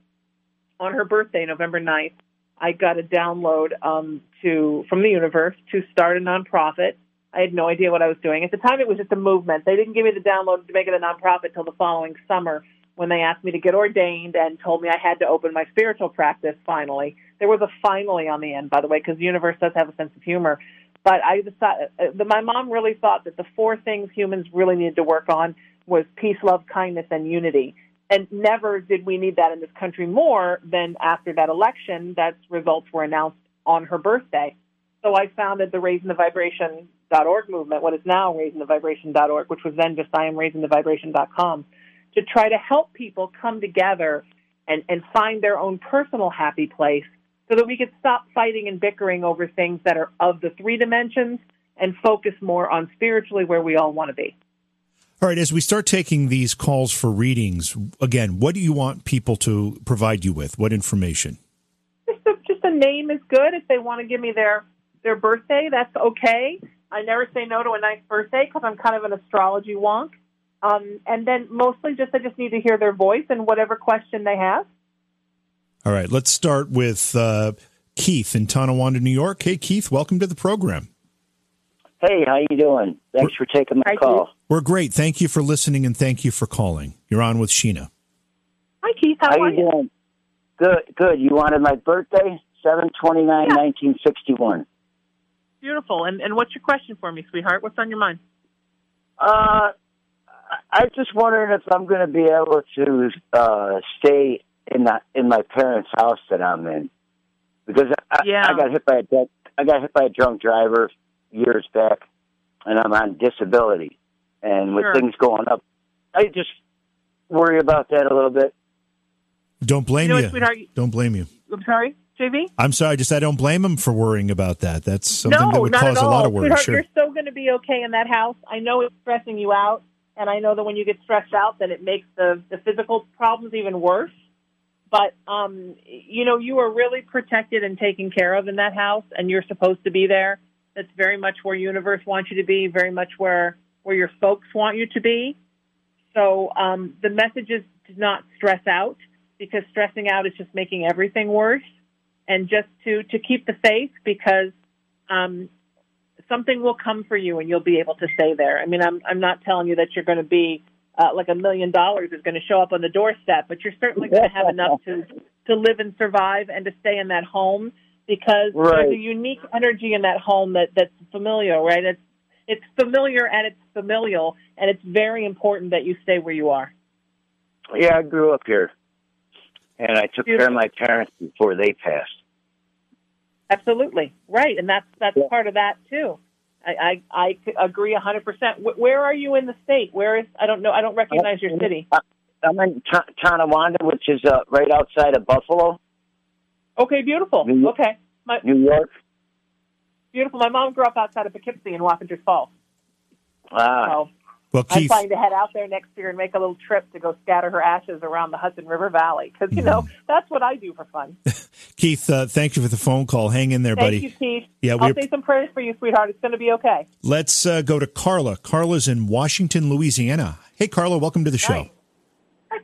Speaker 3: on her birthday, November 9th, I got a download um, to from the universe to start a nonprofit. I had no idea what I was doing. At the time, it was just a movement. They didn't give me the download to make it a nonprofit till the following summer when they asked me to get ordained and told me I had to open my spiritual practice finally. There was a finally on the end, by the way, because the universe does have a sense of humor. But I decided, uh, my mom really thought that the four things humans really needed to work on was peace, love, kindness, and unity. And never did we need that in this country more than after that election that results were announced on her birthday. So I founded the raisingthevibration.org movement, what is now raising the raisingthevibration.org, which was then just I am raising the raisingthevibration.com to try to help people come together and, and find their own personal happy place so that we could stop fighting and bickering over things that are of the three dimensions and focus more on spiritually where we all want to be.
Speaker 2: All right, as we start taking these calls for readings, again, what do you want people to provide you with? What information?
Speaker 3: Just a, just a name is good. If they want to give me their their birthday, that's okay. I never say no to a nice birthday because I'm kind of an astrology wonk. Um, and then mostly just I just need to hear their voice and whatever question they have.
Speaker 2: All right, let's start with uh, Keith in Tonawanda, New York. Hey, Keith, welcome to the program.
Speaker 4: Hey, how you doing? Thanks
Speaker 3: We're,
Speaker 4: for taking my call.
Speaker 2: We're great. Thank you for listening and thank you for calling. You're on with Sheena.
Speaker 3: Hi, Keith. How,
Speaker 4: how
Speaker 3: are
Speaker 4: you doing? Good, good. You wanted my birthday, seven twenty nine, nineteen sixty one.
Speaker 3: Beautiful. And and what's your question for me, sweetheart? What's on your mind?
Speaker 4: Uh, I just wondering if I'm going to be able to uh, stay in the in my parents' house that I'm in because I,
Speaker 3: yeah.
Speaker 4: I got hit by a I got hit by a drunk driver years back, and I'm on disability. And with
Speaker 3: sure.
Speaker 4: things going up, I just worry about that a little bit.
Speaker 2: Don't blame
Speaker 3: you. Know
Speaker 2: you.
Speaker 3: Sweetheart,
Speaker 2: don't blame you.
Speaker 3: I'm sorry, JV.
Speaker 2: I'm sorry. Just I don't blame him for worrying about that. That's something
Speaker 3: no,
Speaker 2: that would
Speaker 3: not
Speaker 2: cause
Speaker 3: at all.
Speaker 2: a lot of worry.
Speaker 3: Sweetheart,
Speaker 2: Sure.
Speaker 3: You're still going to be okay in that house. I know it's stressing you out, and I know that when you get stressed out, that it makes the the physical problems even worse. But um, you know, you are really protected and taken care of in that house, and you're supposed to be there. That's very much where universe wants you to be, very much where where your folks want you to be. So um, the message is to not stress out because stressing out is just making everything worse, and just to to keep the faith because um, something will come for you and you'll be able to stay there. I mean, I'm I'm not telling you that you're going to be uh, like a million dollars is going to show up on the doorstep, but you're certainly going to have enough to to live and survive and to stay in that home because
Speaker 4: right.
Speaker 3: there's a unique energy in that home that that's familiar, right? It's it's familiar and it's familial, and it's very important that you stay where you are.
Speaker 4: Yeah, I grew up here, and I took
Speaker 3: Beautiful.
Speaker 4: care of my parents before they passed.
Speaker 3: Absolutely right, and that's that's
Speaker 4: Yeah.
Speaker 3: part of that too. I I, I agree a hundred percent. Where are you in the state? Where is I don't know. I don't recognize your city.
Speaker 4: I'm in Ta- Tonawanda, which is uh, right outside of Buffalo,
Speaker 3: Okay, beautiful.
Speaker 4: New-
Speaker 3: Okay, my
Speaker 4: New York.
Speaker 3: beautiful. My mom grew up outside of Poughkeepsie in Wappingers Falls.
Speaker 4: Ah,
Speaker 3: So
Speaker 2: Well,
Speaker 3: I'm
Speaker 2: Keith,
Speaker 3: planning to head out there next year and make a little trip to go scatter her ashes around the Hudson River Valley because you know that's what I do for fun.
Speaker 2: Keith, uh, thank you for the phone call. Hang in there, buddy.
Speaker 3: Thank you, Keith.
Speaker 2: Yeah,
Speaker 3: I'll
Speaker 2: we-
Speaker 3: say some prayers for you, sweetheart. It's going to be okay.
Speaker 2: Let's uh, go to Carla. Carla's in Washington, Louisiana. Hey, Carla, welcome to the show.
Speaker 3: Nice.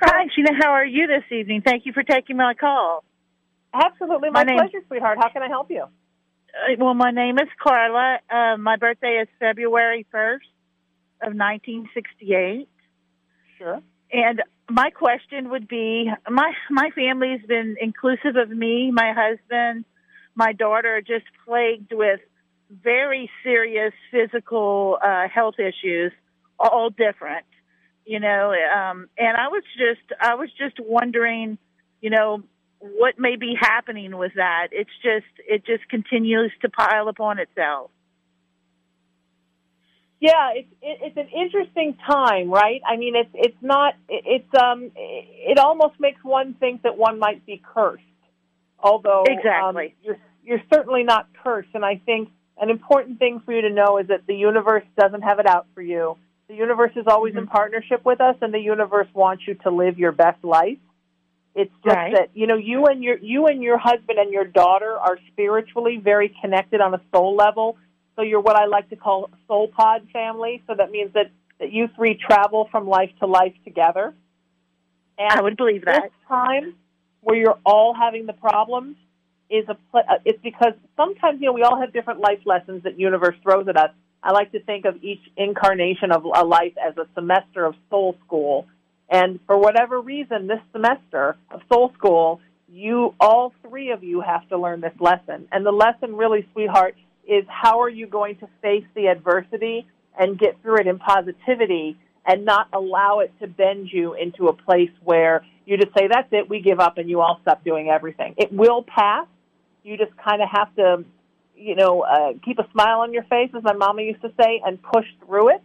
Speaker 5: Hi, Sheena. How are you this evening? Thank you for taking my call.
Speaker 3: Absolutely, my,
Speaker 5: My name-
Speaker 3: pleasure, sweetheart. How can I help you?
Speaker 5: Uh, well, my name is Carla. Uh, my birthday is February 1st of 1968.
Speaker 3: Sure.
Speaker 5: And my question would be my my family's been inclusive of me, my husband, my daughter just plagued with very serious physical uh, health issues all different, you know. Um, and I was just, I was just wondering, you know, what may be happening with that. It's just, it just continues to pile upon itself.
Speaker 3: Yeah, it's it, it's an interesting time, right? I mean, it's it's not it, it's um it almost makes one think that one might be cursed, although
Speaker 5: exactly
Speaker 3: um, you're you're certainly not cursed. And I think an important thing for you to know is that the universe doesn't have it out for you. The universe is always mm-hmm. in partnership with us, and the universe wants you to live your best life. It's just
Speaker 5: right.
Speaker 3: that you know you and your you and your husband and your daughter are spiritually very connected on a soul level so you're what I like to call soul pod family. So that means that, that you three travel from life to life together. And
Speaker 5: I would believe that.
Speaker 3: This time where you're all having the problems is a uh, it's because sometimes you know we all have different life lessons that universe throws at us. I like to think of each incarnation of a life as a semester of soul school. And for whatever reason, this semester of soul school, you all three of you have to learn this lesson. And the lesson really, sweetheart, is how are you going to face the adversity and get through it in positivity and not allow it to bend you into a place where you just say, that's it, we give up and you all stop doing everything. It will pass. You just kind of have to, you know, uh, keep a smile on your face, as my mama used to say, and push through it.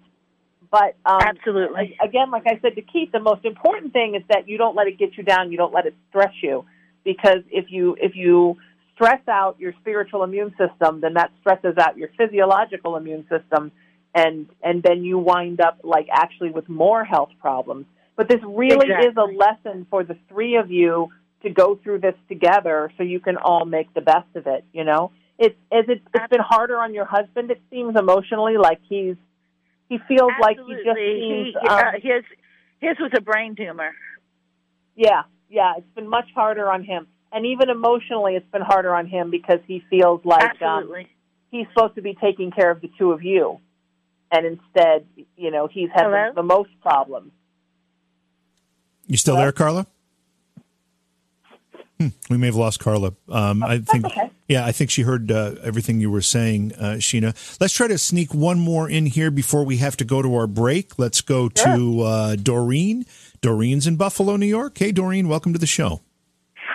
Speaker 3: But um,
Speaker 5: absolutely,
Speaker 3: again, like I said to Keith, the most important thing is that you don't let it get you down. You don't let it stress you, because if you if you stress out your spiritual immune system, then that stresses out your physiological immune system, and and then you wind up like actually with more health problems. But this really
Speaker 5: exactly.
Speaker 3: is a lesson for the three of you to go through this together, so you can all make the best of it. You know, it's as it, it's been harder on your husband. It seems emotionally like he's he feels
Speaker 5: Absolutely.
Speaker 3: like he just seems
Speaker 5: he, uh,
Speaker 3: um,
Speaker 5: his his was a brain tumor.
Speaker 3: Yeah, yeah, it's been much harder on him and even emotionally, it's been harder on him because he feels like
Speaker 5: um,
Speaker 3: he's supposed to be taking care of the two of you, and instead, you know, he's had the, the, most problems.
Speaker 2: You still Hello? there, Carla? Hmm, we may have lost Carla. Um, I think,
Speaker 3: okay.
Speaker 2: yeah, I think she heard uh, everything you were saying, uh, Sheena. Let's try to sneak one more in here before we have to go to our break. Let's go
Speaker 3: sure.
Speaker 2: to uh, Doreen. Doreen's in Buffalo, New York. Hey, Doreen, welcome to the show.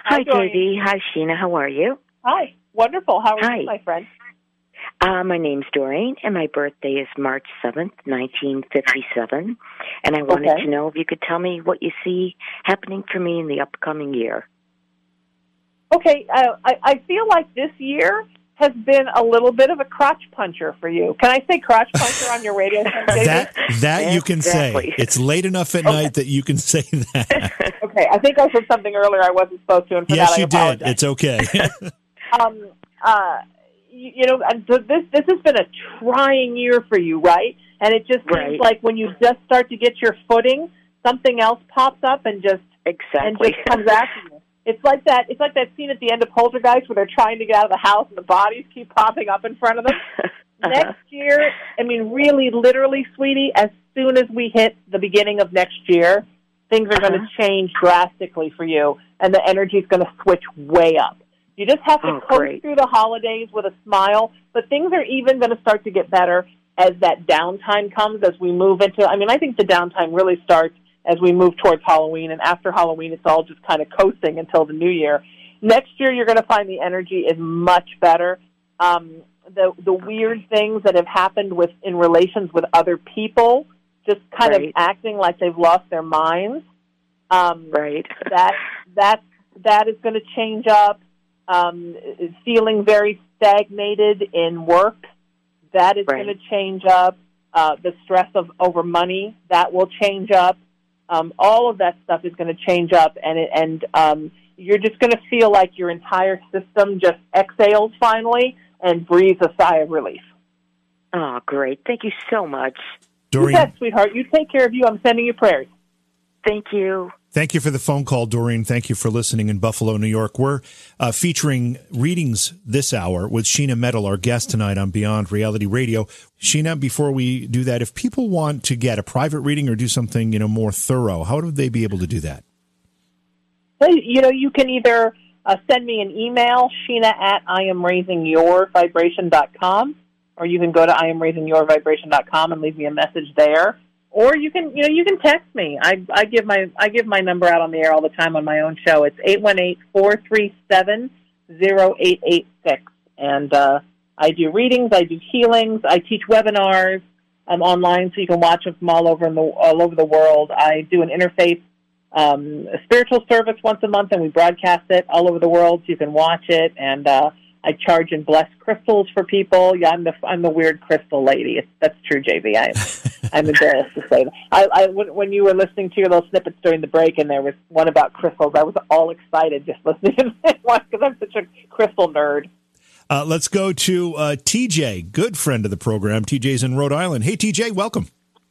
Speaker 6: Hi, Katie. Hi, Sheena. How are you?
Speaker 3: Hi. Wonderful. How are
Speaker 6: Hi.
Speaker 3: you, my friend?
Speaker 6: Uh, my name's Doreen, and my birthday is March 7th, 1957. And I wanted
Speaker 3: Okay.
Speaker 6: to know if you could tell me what you see happening for me in the upcoming year.
Speaker 3: Okay, uh, I, I feel like this year has been a little bit of a crotch puncher for you. Can I say crotch puncher on your radio? David?
Speaker 2: That that you can
Speaker 6: Exactly.
Speaker 2: say. It's late enough at night that you can say that.
Speaker 3: okay, I think I said something earlier I wasn't supposed to, and for
Speaker 2: yes,
Speaker 3: that I
Speaker 2: you did. It's okay.
Speaker 3: um, uh, you, you know, and so this this has been a trying year for you, right? And it just seems like when you just start to get your footing, something else pops up and just
Speaker 6: exactly and
Speaker 3: just comes after you. It's like that. It's like that scene at the end of Poltergeist where they're trying to get out of the house and the bodies keep popping up in front of them.
Speaker 6: Uh-huh.
Speaker 3: Next year, I mean, really, literally, sweetie, as soon as we hit the beginning of next year, things are going to
Speaker 6: Uh-huh.
Speaker 3: change drastically for you, and the energy is going to switch way up. You just have to
Speaker 6: Oh,
Speaker 3: coast
Speaker 6: great.
Speaker 3: through the holidays with a smile, but things are even going to start to get better as that downtime comes, as we move into. I mean, I think the downtime really starts as we move towards Halloween, and after Halloween, it's all just kind of coasting until the new year. Next year, you're going to find the energy is much better. Um, the the weird things that have happened with in relations with other people, just kind of acting like they've lost their minds. Um,
Speaker 6: right.
Speaker 3: that that that is going to change up. Um, feeling very stagnated in work, that is
Speaker 6: Right.
Speaker 3: going to change up. Uh, the stress of over money, that will change up. Um, all of that stuff is going to change up, and it, and um, you're just going to feel like your entire system just exhales finally and breathes a sigh of relief.
Speaker 6: Oh, great. Thank you so much.
Speaker 3: You
Speaker 2: Doreen,
Speaker 3: bet, sweetheart. You take care of you. I'm sending you prayers.
Speaker 6: Thank you.
Speaker 2: Thank you for the phone call, Doreen. Thank you for listening in Buffalo, New York. We're uh, featuring readings this hour with Sheena Metal, our guest tonight on Beyond Reality Radio. Sheena, before we do that, if people want to get a private reading or do something, you know, more thorough, how would they be able to do that?
Speaker 3: You know, you can either uh, send me an email, Sheena at IamRaisingYourVibration.com, or you can go to IamRaisingYourVibration.com and leave me a message there. Or you can you know you can text me. I I give my I give my number out on the air all the time on my own show. It's eight one eight four three seven zero eight eight six, and uh, I do readings, I do healings, I teach webinars um, online, so you can watch them from all over in the all over the world. I do an interfaith um, spiritual service once a month, and we broadcast it all over the world, so you can watch it. And uh, I charge and bless crystals for people. Yeah, I'm the I'm the weird crystal lady. It's, that's true, JV. I, I'm embarrassed to say that. I, I when, when you were listening to your little snippets during the break, and there was one about crystals, I was all excited just listening to that one because I'm such a crystal nerd.
Speaker 2: Uh, let's go to uh, TJ, good friend of the program. TJ's in Rhode Island. Hey, TJ, welcome.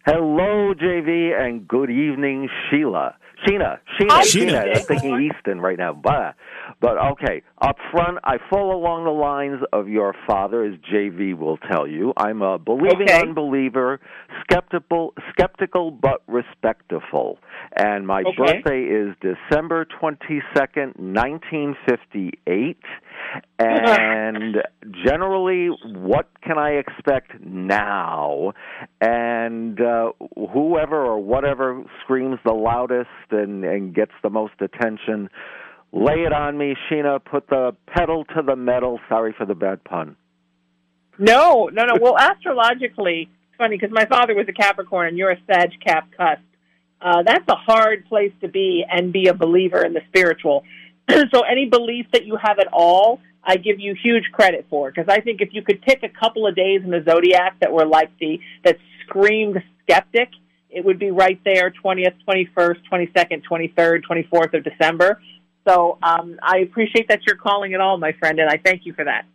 Speaker 7: Hello, JV, and good evening, Sheila. Sheena, Sheena,
Speaker 3: Hi,
Speaker 7: Sheena.
Speaker 3: TJ.
Speaker 7: I'm thinking Easton right now. But, but okay. Up front, I fall along the lines of your father, as JV will tell you. I'm a believing
Speaker 3: Okay.
Speaker 7: unbeliever, skeptical, skeptical but respectful. And my
Speaker 3: Okay.
Speaker 7: birthday is December twenty second, nineteen fifty eight. And generally, what can I expect now? And uh, whoever or whatever screams the loudest and, and gets the most attention, lay it on me, Sheena. Put the pedal to the metal. Sorry for the bad pun.
Speaker 3: No, no, no. Well, astrologically, it's funny because my father was a Capricorn and you're a Sag Cap cusp. Uh, that's a hard place to be and be a believer in the spiritual. so any belief that you have at all, I give you huge credit for because I think if you could pick a couple of days in the zodiac that were like the that screamed skeptic, it would be right there, twentieth, twenty first, twenty second, twenty third, twenty fourth of December. So um, I appreciate that you're calling it all, my friend, and I thank you for that.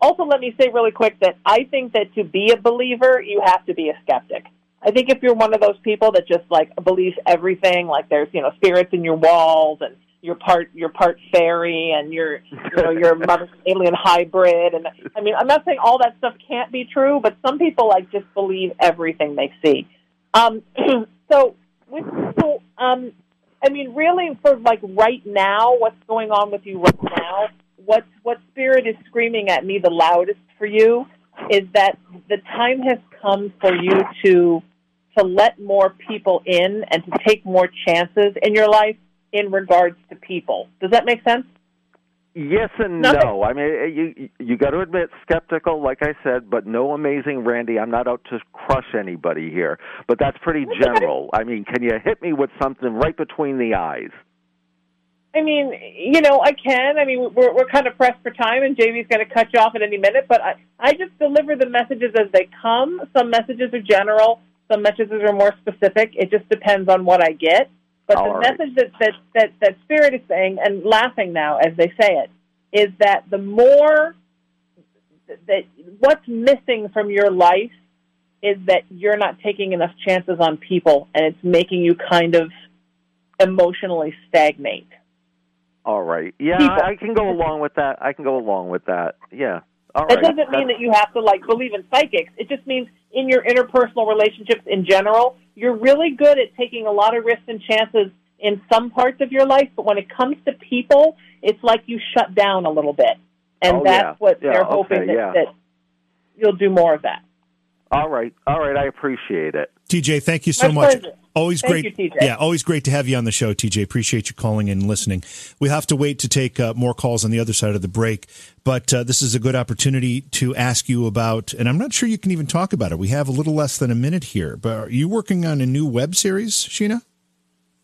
Speaker 3: Also, let me say really quick that I think that to be a believer, you have to be a skeptic. I think if you're one of those people that just like believes everything, like there's you know spirits in your walls and you're part you're part fairy and you're you know you're mother alien hybrid and I mean I'm not saying all that stuff can't be true, but some people like just believe everything they see. Um, so with so um, I mean really for like right now, what's going on with you right now? What what spirit is screaming at me the loudest for you is that the time has come for you to to let more people in and to take more chances in your life in regards to people. Does that make sense?
Speaker 7: Yes and
Speaker 3: Nothing.
Speaker 7: no. I mean, eh, you you got to admit skeptical, like I said, but no amazing Randi. I'm not out to crush anybody here, but that's pretty general. I mean, can you hit me with something right between the eyes?
Speaker 3: I mean, you know, I can. I mean, we're we're kind of pressed for time, and Jamie's going to cut you off at any minute. But I I just deliver the messages as they come. Some messages are general. Some messages are more specific. It just depends on what I get. But
Speaker 7: All
Speaker 3: the
Speaker 7: right.
Speaker 3: message that, that that that Spirit is saying, and laughing now as they say it, is that the more that what's missing from your life is that you're not taking enough chances on people, and it's making you kind of emotionally stagnate.
Speaker 7: All right. Yeah,
Speaker 3: People.
Speaker 7: I, can go along with that. I can go along with that. Yeah. All
Speaker 3: That
Speaker 7: right.
Speaker 3: doesn't mean that you have to like believe in psychics. It just means in your interpersonal relationships in general, you're really good at taking a lot of risks and chances in some parts of your life, but when it comes to people, it's like you shut down a little bit. And
Speaker 7: Oh,
Speaker 3: that's
Speaker 7: yeah.
Speaker 3: what
Speaker 7: Yeah,
Speaker 3: they're hoping
Speaker 7: okay,
Speaker 3: that,
Speaker 7: yeah.
Speaker 3: that you'll do more of that.
Speaker 7: All right. All right. I appreciate it.
Speaker 2: TJ, thank you so
Speaker 3: My
Speaker 2: much.
Speaker 3: pleasure.
Speaker 2: Always
Speaker 3: Thank
Speaker 2: great.
Speaker 3: you.
Speaker 2: Yeah, always great to have you on the show, TJ. Appreciate you calling and listening. We have to wait to take uh, more calls on the other side of the break, but uh, this is a good opportunity to ask you about, and I'm not sure you can even talk about it. We have a little less than a minute here, but are you working on a new web series, Sheena?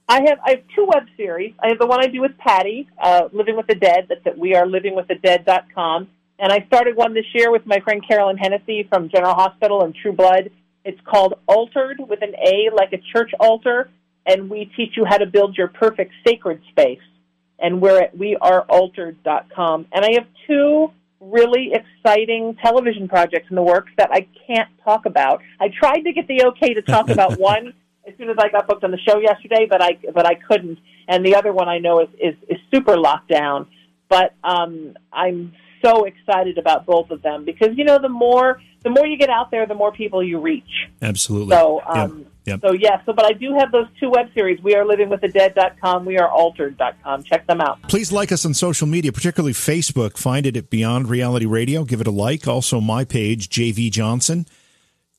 Speaker 3: I have I have two web series. I have the one I do with Patti, uh, Living with the Dead. That's at wearelivingwiththedead.com. And I started one this year with my friend Carolyn Hennessy from General Hospital and True Blood. It's called Altered with an A, like a church altar. And we teach you how to build your perfect sacred space. And we're at wearealtered.com. And I have two really exciting television projects in the works that I can't talk about. I tried to get the okay to talk about one as soon as I got booked on the show yesterday, but I but I couldn't. And the other one I know is is, is super locked down. But um, I'm so excited about both of them because you know the more the more you get out there, the more people you reach.
Speaker 2: Absolutely.
Speaker 3: So
Speaker 2: Yep,
Speaker 3: um,
Speaker 2: yep.
Speaker 3: so yeah. So but I do have those two web series. We are livingwiththedead.com. We are altered.com. Check them out.
Speaker 2: Please like us on social media, particularly Facebook. Find it at Beyond Reality Radio. Give it a like. Also, my page, JV Johnson.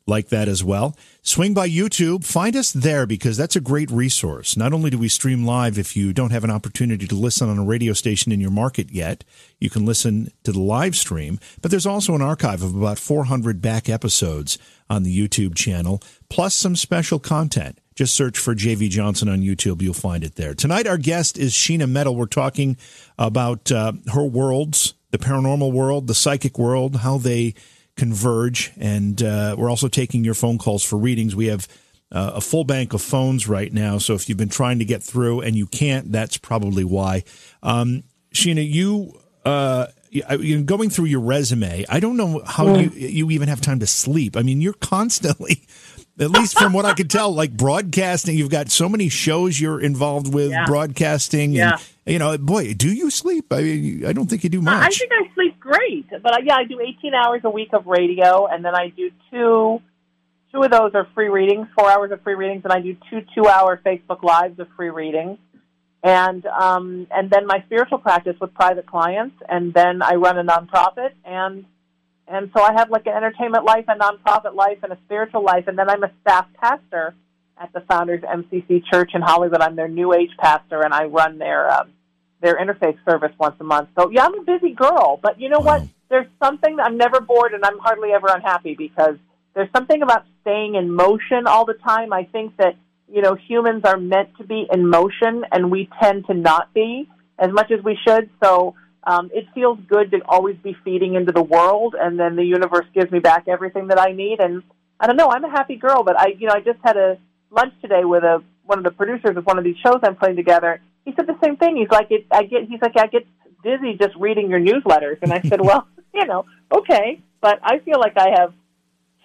Speaker 2: Like that as well. Swing by YouTube, find us there because that's a great resource. Not only do we stream live if you don't have an opportunity to listen on a radio station in your market yet, you can listen to the live stream, but there's also an archive of about 400 back episodes on the YouTube channel, plus some special content. Just search for JV Johnson on YouTube. You'll find it there. Tonight, our guest is Sheena Metal. We're talking about uh, her worlds, the paranormal world, the psychic world, how they converge. And uh, we're also taking your phone calls for readings. We have uh, a full bank of phones right now. So if you've been trying to get through and you can't, that's probably why. Um, Sheena, you. Uh, going through your resume, I don't know how you you even have time to sleep. I mean, you're constantly, at least from what I could tell, like broadcasting. You've got so many shows you're involved with,
Speaker 3: Yeah.
Speaker 2: broadcasting.
Speaker 3: Yeah.
Speaker 2: And, you know, boy, do you sleep? I mean, I don't think you do
Speaker 3: much. I think I sleep great, but uh, yeah, I do 18 hours a week of radio, and then I do two. Two of those are free readings, four hours of free readings, and I do two two-hour Facebook lives of free readings, and um, and then my spiritual practice with private clients, and then I run a nonprofit, and and so I have like an entertainment life, a nonprofit life, and a spiritual life, and then I'm a staff pastor at the Founders MCC Church in Hollywood. I'm their New Age pastor, and I run their um, their interfaith service once a month. So yeah, I'm a busy girl, but you know what? There's something that I'm never bored, and I'm hardly ever unhappy because there's something about staying in motion all the time. I think that you know humans are meant to be in motion, and we tend to not be as much as we should. So um, it feels good to always be feeding into the world, and then the universe gives me back everything that I need. And I don't know, I'm a happy girl, but I, you know, I just had a lunch today with a one of the producers of one of these shows I'm putting together. He said the same thing. He's like, it, I get, he's like, I get dizzy just reading your newsletters, and I said, well, you know, okay, but I feel like I have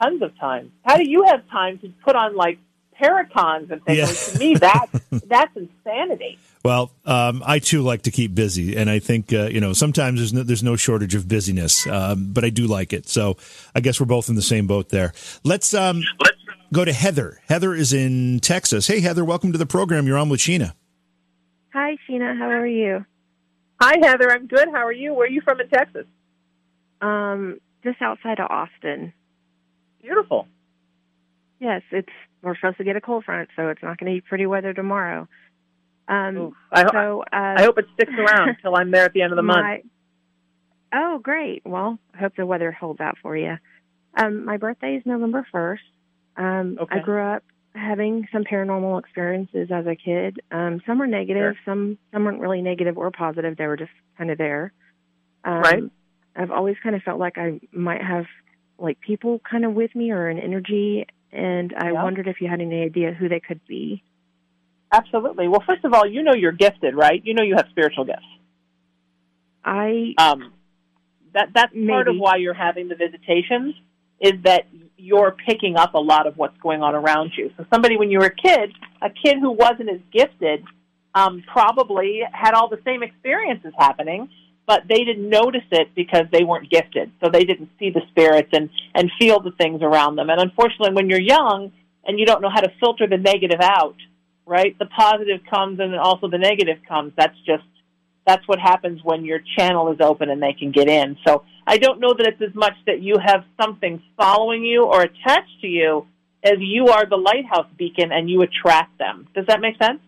Speaker 3: tons of time. How do you have time to put on like paracons and things?
Speaker 2: Yeah.
Speaker 3: Like, to me, that that's insanity.
Speaker 2: Well, um, I too like to keep busy, and I think uh, you know sometimes there's no, there's no shortage of busyness, um, but I do like it. So I guess we're both in the same boat there. Let's um, go to Heather. Heather is in Texas. Hey, Heather, welcome to the program. You're on with Sheena.
Speaker 8: Hi, Sheena. How are you?
Speaker 3: Hi, Heather. I'm good. How are you? Where are you from in Texas?
Speaker 8: Um, just outside of Austin.
Speaker 3: Beautiful.
Speaker 8: Yes, it's we're supposed to get a cold front, so it's not going to be pretty weather tomorrow. Um,
Speaker 3: Ooh, I, ho-
Speaker 8: so uh,
Speaker 3: I hope it sticks around until I'm there at the end of the month.
Speaker 8: Oh, great. Well, I hope the weather holds out for you. Um, my birthday is November first. Um,
Speaker 3: Okay.
Speaker 8: I grew up having some paranormal experiences as a kid. Um, some were negative, some some weren't really negative or positive. They were just kind of there. Um,
Speaker 3: Right.
Speaker 8: I've always kind of felt like I might have like people kind of with me or an energy, and I
Speaker 3: Yeah.
Speaker 8: wondered if you had any idea who they could be.
Speaker 3: Absolutely. Well, first of all, you know you're gifted, right? You know you have spiritual gifts.
Speaker 8: I
Speaker 3: Um, that that's part of why you're having the visitations is that you're picking up a lot of what's going on around you. So somebody when you were a kid, a kid who wasn't as gifted, um, probably had all the same experiences happening, but they didn't notice it because they weren't gifted. So they didn't see the spirits and and feel the things around them. And unfortunately, when you're young and you don't know how to filter the negative out, right? The positive comes and also the negative comes. That's just that's what happens when your channel is open and they can get in. So I don't know that it's as much that you have something following you or attached to you as you are the lighthouse beacon and you attract them. Does that make sense?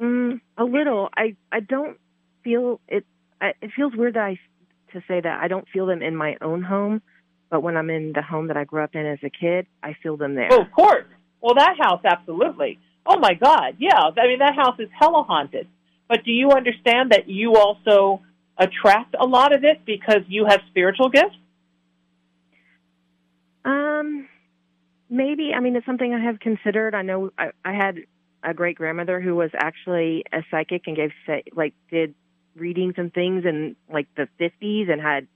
Speaker 8: Mm, a little. I I don't feel it. I, it feels weird that I to say that I don't feel them in my own home, but when I'm in the home that I grew up in as a kid, I feel them there.
Speaker 3: Oh, of course. Well, that house, absolutely. Oh my God, yeah. I mean, that house is hella haunted. But do you understand that you also attract a lot of it because you have spiritual gifts?
Speaker 8: Um, maybe. I mean, it's something I have considered. I know I, I had a great grandmother who was actually a psychic and gave like did readings and things in like the fifties and had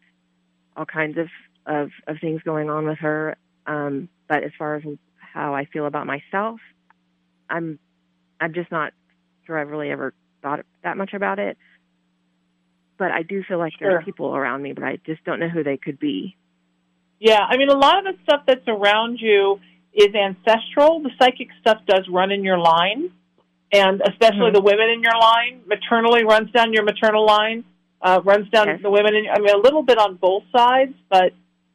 Speaker 8: all kinds of of of things going on with her. Um, but as far as how I feel about myself, I'm I'm just not sure I've really ever thought that much about it. But I do feel like
Speaker 3: Sure.
Speaker 8: there are people around me, but I just don't know who they could be.
Speaker 3: Yeah, I mean, a lot of the stuff that's around you is ancestral. The psychic stuff does run in your line, and especially
Speaker 8: Mhm.
Speaker 3: the women in your line. Maternally runs down your maternal line, uh, runs down
Speaker 8: Yes.
Speaker 3: the women. In, I mean, a little bit on both sides, but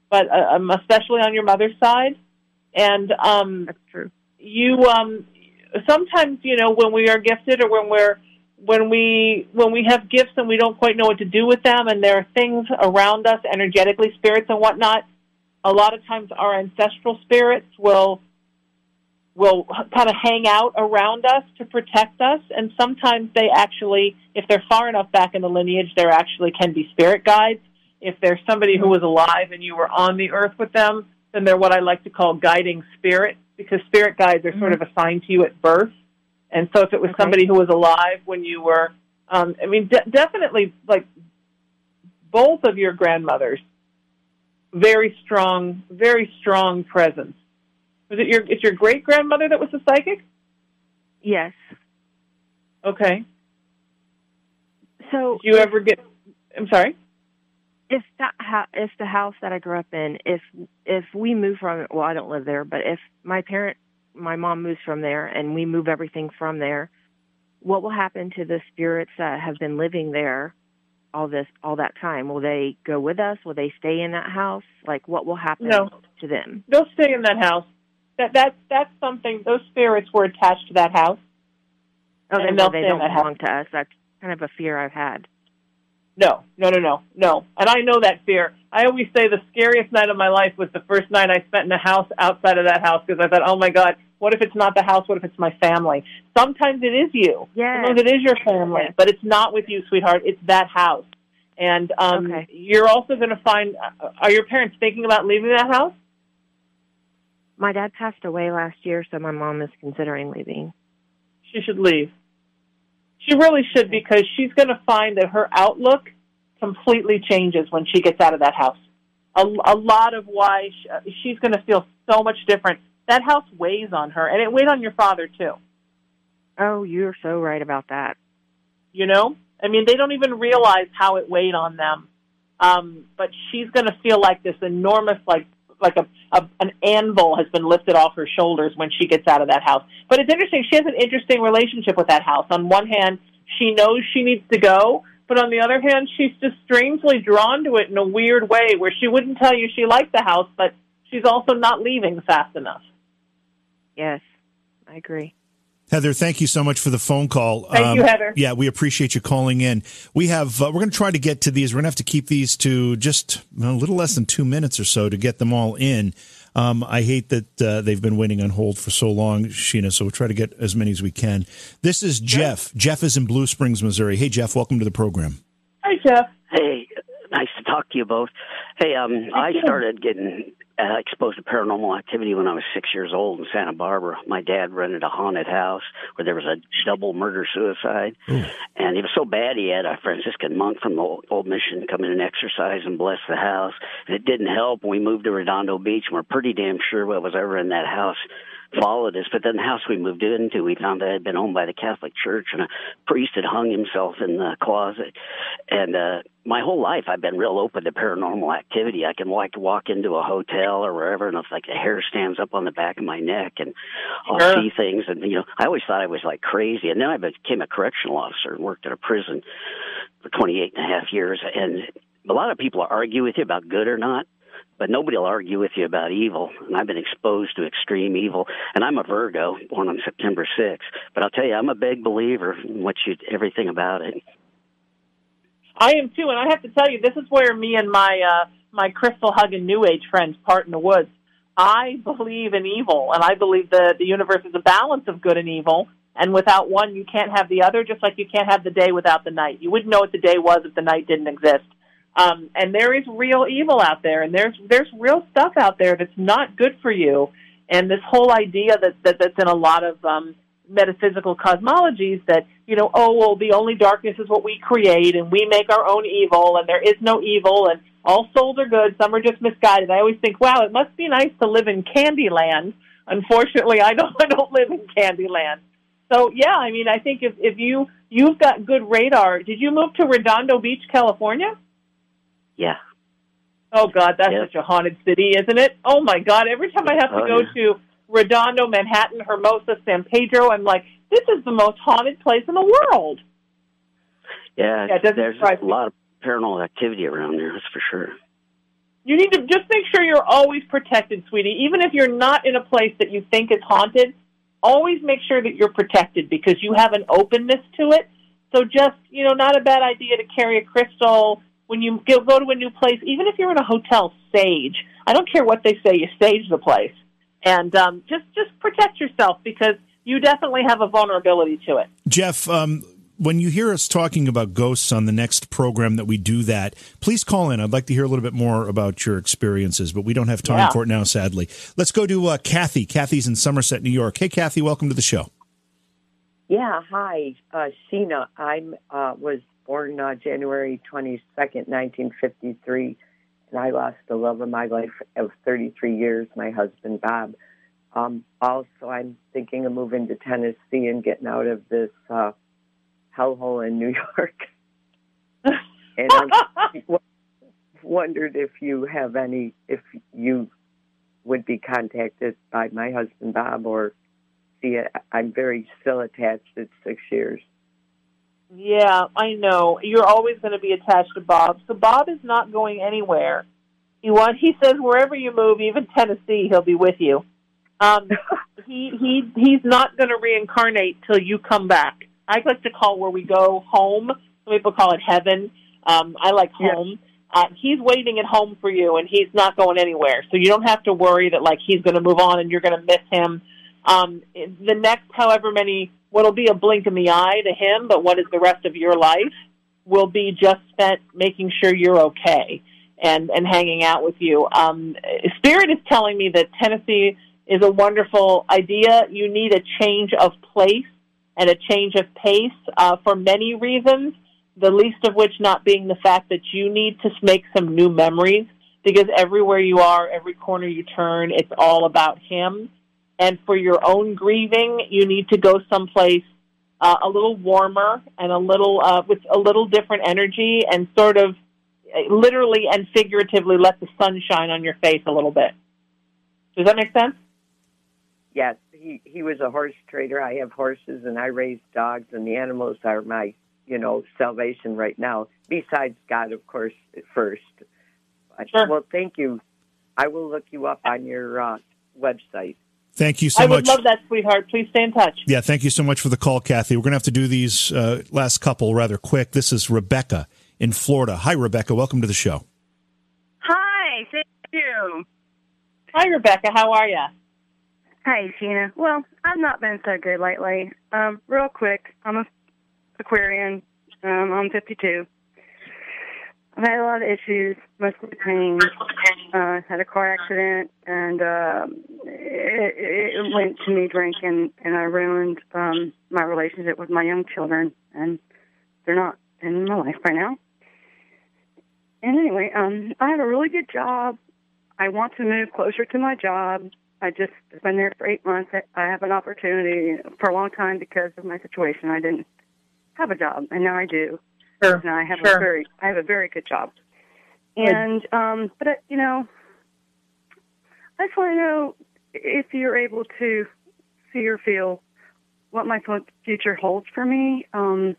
Speaker 3: but uh, um, especially on your mother's side. And um,
Speaker 8: That's true.
Speaker 3: you um, sometimes you know when we are gifted or when we're when we when we have gifts and we don't quite know what to do with them, and there are things around us, energetically, spirits and whatnot. A lot of times, our ancestral spirits will will kind of hang out around us to protect us, and sometimes they actually, if they're far enough back in the lineage, there actually can be spirit guides. If there's somebody who was alive and you were on the earth with them, then they're what I like to call guiding spirits, because spirit guides are sort mm-hmm. of assigned to you at birth. And so if it was
Speaker 8: Okay.
Speaker 3: somebody who was alive when you were, um, I mean, de- definitely like both of your grandmothers, very strong, very strong presence. Was it your, it's your great grandmother that was a psychic?
Speaker 8: Yes.
Speaker 3: Okay.
Speaker 8: So
Speaker 3: Did you ever get, I'm sorry?
Speaker 8: if that ha- if the house that I grew up in, if if we move from it, well, I don't live there, but if my parent, my mom moves from there, and we move everything from there, what will happen to the spirits that have been living there all this all that time? Will they go with us? Will they stay in that house? Like, what will happen
Speaker 3: No.
Speaker 8: to them?
Speaker 3: They'll stay in that house. That, that, that's something, those spirits were attached to that house.
Speaker 8: Oh, they,
Speaker 3: And they'll
Speaker 8: they don't
Speaker 3: that house.
Speaker 8: belong to us. That's kind of a fear I've had.
Speaker 3: No, no, no, no, no. And I know that fear. I always say the scariest night of my life was the first night I spent in a house outside of that house because I thought, oh my God, what if it's not the house? What if it's my family? Sometimes it is you.
Speaker 8: Yes.
Speaker 3: Sometimes it is your family,
Speaker 8: Yes.
Speaker 3: but it's not with you, sweetheart. It's that house. And um,
Speaker 8: Okay.
Speaker 3: you're also going to find, uh, are your parents thinking about leaving that house?
Speaker 8: My dad passed away last year, so my mom is considering leaving.
Speaker 3: she should leave. She really should because she's going to find that her outlook completely changes when she gets out of that house. A, a lot of why she, she's going to feel so much different. That house weighs on her, and it weighed on your father too.
Speaker 8: Oh, you're so right about that.
Speaker 3: You know, I mean, they don't even realize how it weighed on them. Um, but she's going to feel like this enormous, like like a, a an anvil has been lifted off her shoulders when she gets out of that house. But it's interesting. She has an interesting relationship with that house. On one hand, she knows she needs to go, but on the other hand, she's just strangely drawn to it in a weird way, where she wouldn't tell you she liked the house, but she's also not leaving fast enough.
Speaker 8: Yes, I agree.
Speaker 2: Heather, thank you so much for the phone call. Um,
Speaker 3: Thank you, Heather.
Speaker 2: Yeah, we appreciate you calling in. We have uh, we're going to try to get to these. We're going to have to keep these to just a little less than two minutes or so to get them all in. Um, I hate that uh, they've been waiting on hold for so long, Sheena. So we'll try to get as many as we can. This is Jeff. Jeff is in Blue Springs, Missouri. Hey, Jeff, welcome to the program.
Speaker 3: Hi, Jeff.
Speaker 9: Hey, nice to talk to you both. Hey, um, I started getting uh, exposed to paranormal activity when I was six years old in Santa Barbara. My dad rented a haunted house where there was a double murder suicide, and it was so bad he had a Franciscan monk from the old, old mission come in and exercise and bless the house. And it didn't help. We moved to Redondo Beach, and we're pretty damn sure what was ever in that house followed us. But then the house we moved into, we found that it had been owned by the Catholic Church, and a priest had hung himself in the closet. And uh, my whole life, I've been real open to paranormal activity. I can walk walk into a hotel or wherever, and it's like the hair stands up on the back of my neck, and I'll
Speaker 3: Sure.
Speaker 9: see things. And you know, I always thought I was like crazy. And then I became a correctional officer and worked at a prison for 28 and a half years. And a lot of people argue with you about good or not but nobody will argue with you about evil. And I've been exposed to extreme evil. And I'm a Virgo, born on September 6th. But I'll tell you, I'm a big believer in what you everything about it.
Speaker 3: I am too, and I have to tell you, this is where me and my uh, my crystal hugging New Age friends part in the woods. I believe in evil, and I believe that the universe is a balance of good and evil. And without one, you can't have the other. Just like you can't have the day without the night. You wouldn't know what the day was if the night didn't exist. Um, and there is real evil out there, and there's there's real stuff out there that's not good for you. And this whole idea that, that that's in a lot of um, metaphysical cosmologies that you know, oh well, the only darkness is what we create, and we make our own evil, and there is no evil, and all souls are good. Some are just misguided. I always think, wow, it must be nice to live in Candyland. Unfortunately, I don't. I don't live in Candyland. So yeah, I mean, I think if if you you've got good radar. Did you move to Redondo Beach, California?
Speaker 9: Yeah.
Speaker 3: Oh God, that's
Speaker 9: Yep.
Speaker 3: such a haunted city, isn't it? Oh my God, every time I have to
Speaker 9: Oh,
Speaker 3: go
Speaker 9: yeah.
Speaker 3: to Redondo, Manhattan, Hermosa, San Pedro, I'm like, this is the most haunted place in the world.
Speaker 9: Yeah,
Speaker 3: Yeah, it doesn't
Speaker 9: there's a
Speaker 3: me.
Speaker 9: lot of paranormal activity around there, that's for sure.
Speaker 3: you need to just make sure you're always protected, sweetie. Even if you're not in a place that you think is haunted, always make sure that you're protected because you have an openness to it. So just, you know, not a bad idea to carry a crystal when you go go to a new place, even if you're in a hotel, sage. I don't care what they say, you sage the place. And um, just just protect yourself because you definitely have a vulnerability to it.
Speaker 2: Jeff, um, when you hear us talking about ghosts on the next program that we do that, please call in. I'd like to hear a little bit more about your experiences, but we don't have time
Speaker 3: Yeah.
Speaker 2: for it now, sadly. Let's go to uh, Kathy. Kathy's in Somerset, New York. Hey, Kathy, welcome to the show.
Speaker 10: Yeah, hi, uh, Sheena. I'm uh, was born uh, January twenty second, nineteen fifty three, and I lost the love of my life of thirty three years. My husband Bob. Um, also, I'm thinking of moving to Tennessee and getting out of this uh, hellhole in New York. and I wondered if you have any, if you would be contacted by my husband Bob or see it. I'm very still attached. It's six years.
Speaker 3: Yeah, I know. You're always going to be attached to Bob. So Bob is not going anywhere. He want he says wherever you move, even Tennessee, he'll be with you. Um, he he he's not going to reincarnate till you come back. I like to call where we go home. Some people call it heaven. Um, I like home. Uh, he's waiting at home for you, and he's not going anywhere. So you don't have to worry that like he's going to move on and you're going to miss him. Um, the next, however many, what'll be a blink in the eye to him, but what is the rest of your life will be just spent making sure you're okay and and hanging out with you. Um, Spirit is telling me that Tennessee is a wonderful idea. You need a change of place and a change of pace uh, for many reasons. The least of which not being the fact that you need to make some new memories because everywhere you are, every corner you turn, it's all about him. And for your own grieving, you need to go someplace uh, a little warmer and a little uh, with a little different energy and sort of uh, literally and figuratively let the sun shine on your face a little bit. Does that make sense?
Speaker 10: Yes, he he was a horse trader. I have horses and I raise dogs, and the animals are my you know salvation right now. Besides God, of course, first. But, Well, thank you. I will look you up on your uh, website.
Speaker 2: Thank you so much.
Speaker 3: I would
Speaker 2: much.
Speaker 3: love that, sweetheart. Please stay in touch.
Speaker 2: Yeah, thank you so much for the call, Kathy. We're going to have to do these uh, last couple rather quick. This is Rebecca in Florida. Hi, Rebecca. Welcome to the show.
Speaker 11: Hi, thank you.
Speaker 3: Hi, Rebecca. How are you?
Speaker 11: Hi, Sheena. Well, I've not been so good lately. Um, real quick, I'm a Aquarian. Um, I'm 52. I've had a lot of issues, mostly pain. Uh, had a car accident, and uh, it, it went to me drinking, and I ruined um, my relationship with my young children, and they're not in my life right now. And anyway, um, I have a really good job. I want to move closer to my job. I just been there for eight months. I- I have an opportunity for a long time because of my situation. I didn't have a job, and now I do.
Speaker 3: Sure.
Speaker 11: And I have
Speaker 3: Sure.
Speaker 11: a very, I have a very good job.
Speaker 3: Good.
Speaker 11: And um, but uh, you know, I just want to know if you're able to see or feel what my future holds for me. Um,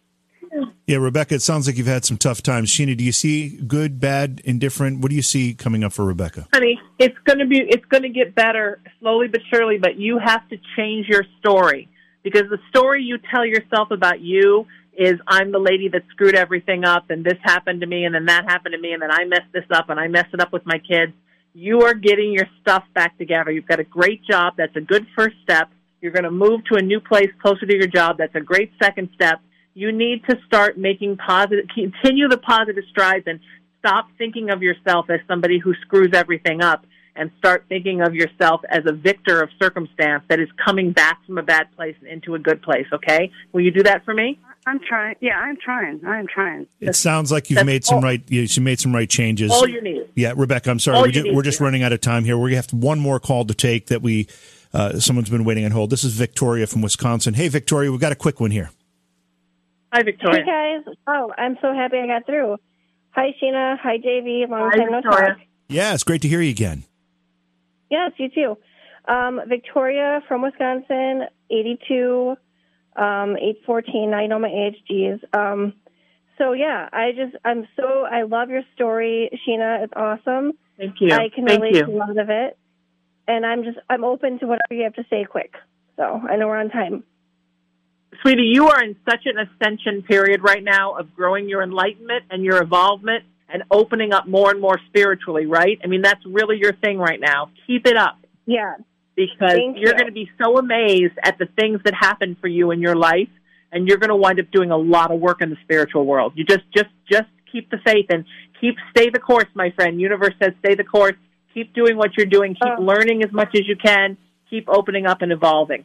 Speaker 2: Yeah, Rebecca, it sounds like you've had some tough times. Sheena, do you see good, bad, indifferent? What do you see coming up for Rebecca?
Speaker 3: honey, it's going to be it's going to get better slowly but surely, but you have to change your story because the story you tell yourself about you is I'm the lady that screwed everything up and this happened to me and then that happened to me and then I messed this up and I messed it up with my kids. You are getting your stuff back together. You've got a great job. That's a good first step. You're going to move to a new place closer to your job. That's a great second step. You need to start making positive, continue the positive strides and stop thinking of yourself as somebody who screws everything up and start thinking of yourself as a victor of circumstance that is coming back from a bad place and into a good place, okay? Will you do that for me?
Speaker 11: I'm trying. Yeah, I'm trying. I'm trying.
Speaker 2: It sounds like you've made some
Speaker 3: all-
Speaker 2: right. You you made some right changes.
Speaker 3: All you need.
Speaker 2: Yeah, Rebecca, I'm sorry. We're, ju- we're just running out of time here. We have one more call to take that we uh, someone's been waiting on hold. This is Victoria from Wisconsin. Hey, Victoria, we've got a quick one here.
Speaker 3: Hi, Victoria.
Speaker 12: Hey guys! Oh, I'm so happy I got through. Hi Sheena. Hi JV. Long
Speaker 3: Hi,
Speaker 12: time no
Speaker 3: Victoria.
Speaker 12: talk.
Speaker 2: Yeah, it's great to hear you again.
Speaker 12: Yes, you too. Um, Victoria from Wisconsin, 82, um, 814. I know my. Geez. Um, so yeah, I just I'm so I love your story, Sheena. It's awesome.
Speaker 3: Thank you.
Speaker 12: I can
Speaker 3: Thank
Speaker 12: relate
Speaker 3: you.
Speaker 12: to a lot of it, and I'm just I'm open to whatever you have to say. Quick, so I know we're on time.
Speaker 3: Sweetie, you are in such an ascension period right now of growing your enlightenment and your involvement and opening up more and more spiritually, right? I mean, that's really your thing right now. Keep it up
Speaker 12: Yeah.
Speaker 3: Because
Speaker 12: Thank
Speaker 3: you're
Speaker 12: you.
Speaker 3: going to be so amazed at the things that happen for you in your life and you're going to wind up doing a lot of work in the spiritual world. You just just just keep the faith and keep stay the course, my friend. Universe says stay the course. Keep doing what you're doing. Keep oh. learning as much as you can. Keep opening up and evolving.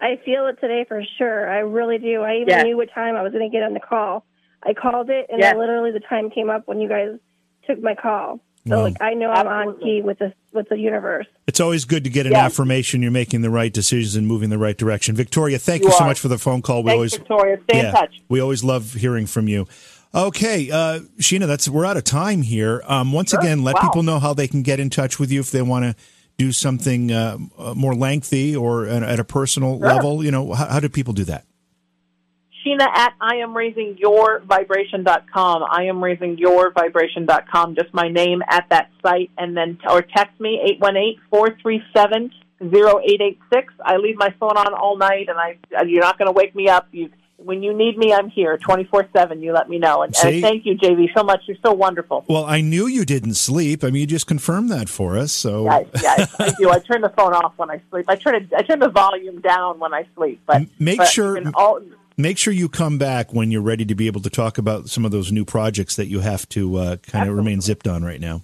Speaker 12: I feel it today for sure. I really do. I even
Speaker 3: Yes.
Speaker 12: knew what time I was going to get on the call. I called it, and
Speaker 3: Yes.
Speaker 12: literally the time came up when you guys took my call. So
Speaker 2: Wow.
Speaker 12: like I know I'm on key with the with the universe.
Speaker 2: It's always good to get an
Speaker 12: Yes.
Speaker 2: affirmation you're making the right decisions and moving the right direction. Victoria, thank you,
Speaker 3: You
Speaker 2: so much for the phone call. We
Speaker 3: Thanks,
Speaker 2: always
Speaker 3: Victoria. Stay in touch.
Speaker 2: We always love hearing from you. Okay, uh, Sheena, that's we're out of time here. Um, once
Speaker 3: Sure.
Speaker 2: again, let
Speaker 3: Wow.
Speaker 2: people know how they can get in touch with you if they want to do something uh, uh, more lengthy or at, at a personal
Speaker 3: Sure.
Speaker 2: level. You know, how, how do people do that?
Speaker 3: Sheena at I am raising your vibration.com. I am raising your vibration.com. Just my name at that site and then, or text me 818-437-0886. I leave my phone on all night and I, you're not going to wake me up. You, when you need me, I'm here 24-7. You let me know. And, and thank you, JV, so much. You're so wonderful.
Speaker 2: Well, I knew you didn't sleep. I mean, you just confirmed that for us. So
Speaker 3: Yeah, yeah, I, I do. I turn the phone off when I sleep. I turn it, I turn the volume down when I sleep. But
Speaker 2: make
Speaker 3: but
Speaker 2: sure-
Speaker 3: all,
Speaker 2: make sure you come back when you're ready to be able to talk about some of those new projects that you have to uh, kind of remain zipped on right now.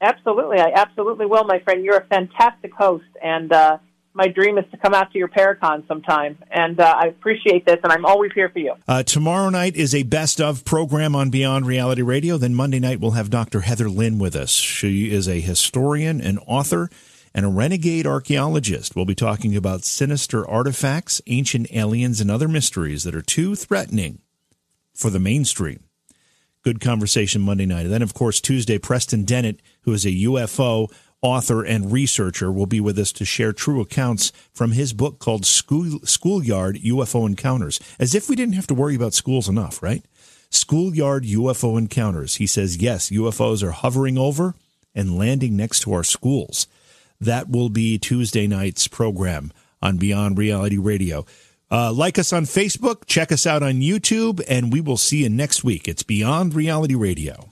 Speaker 3: Absolutely, I absolutely will, my friend. You're a fantastic host, and uh, my dream is to come out to your Paracon sometime. And uh, I appreciate this, and I'm always here for you.
Speaker 2: Uh, tomorrow night is a best of program on Beyond Reality Radio. Then Monday night we'll have Dr. Heather Lynn with us. She is a historian, and author, and a renegade archaeologist. We'll be talking about sinister artifacts, ancient aliens, and other mysteries that are too threatening for the mainstream. Good conversation Monday night. And then, of course, Tuesday, Preston Dennett, who is a UFO author and researcher, will be with us to share true accounts from his book called School, Schoolyard UFO Encounters. As if we didn't have to worry about schools enough, right? Schoolyard UFO Encounters. He says, yes, UFOs are hovering over and landing next to our schools. That will be Tuesday night's program on Beyond Reality Radio. Uh, like us on Facebook, check us out on YouTube, and we will see you next week. It's Beyond Reality Radio.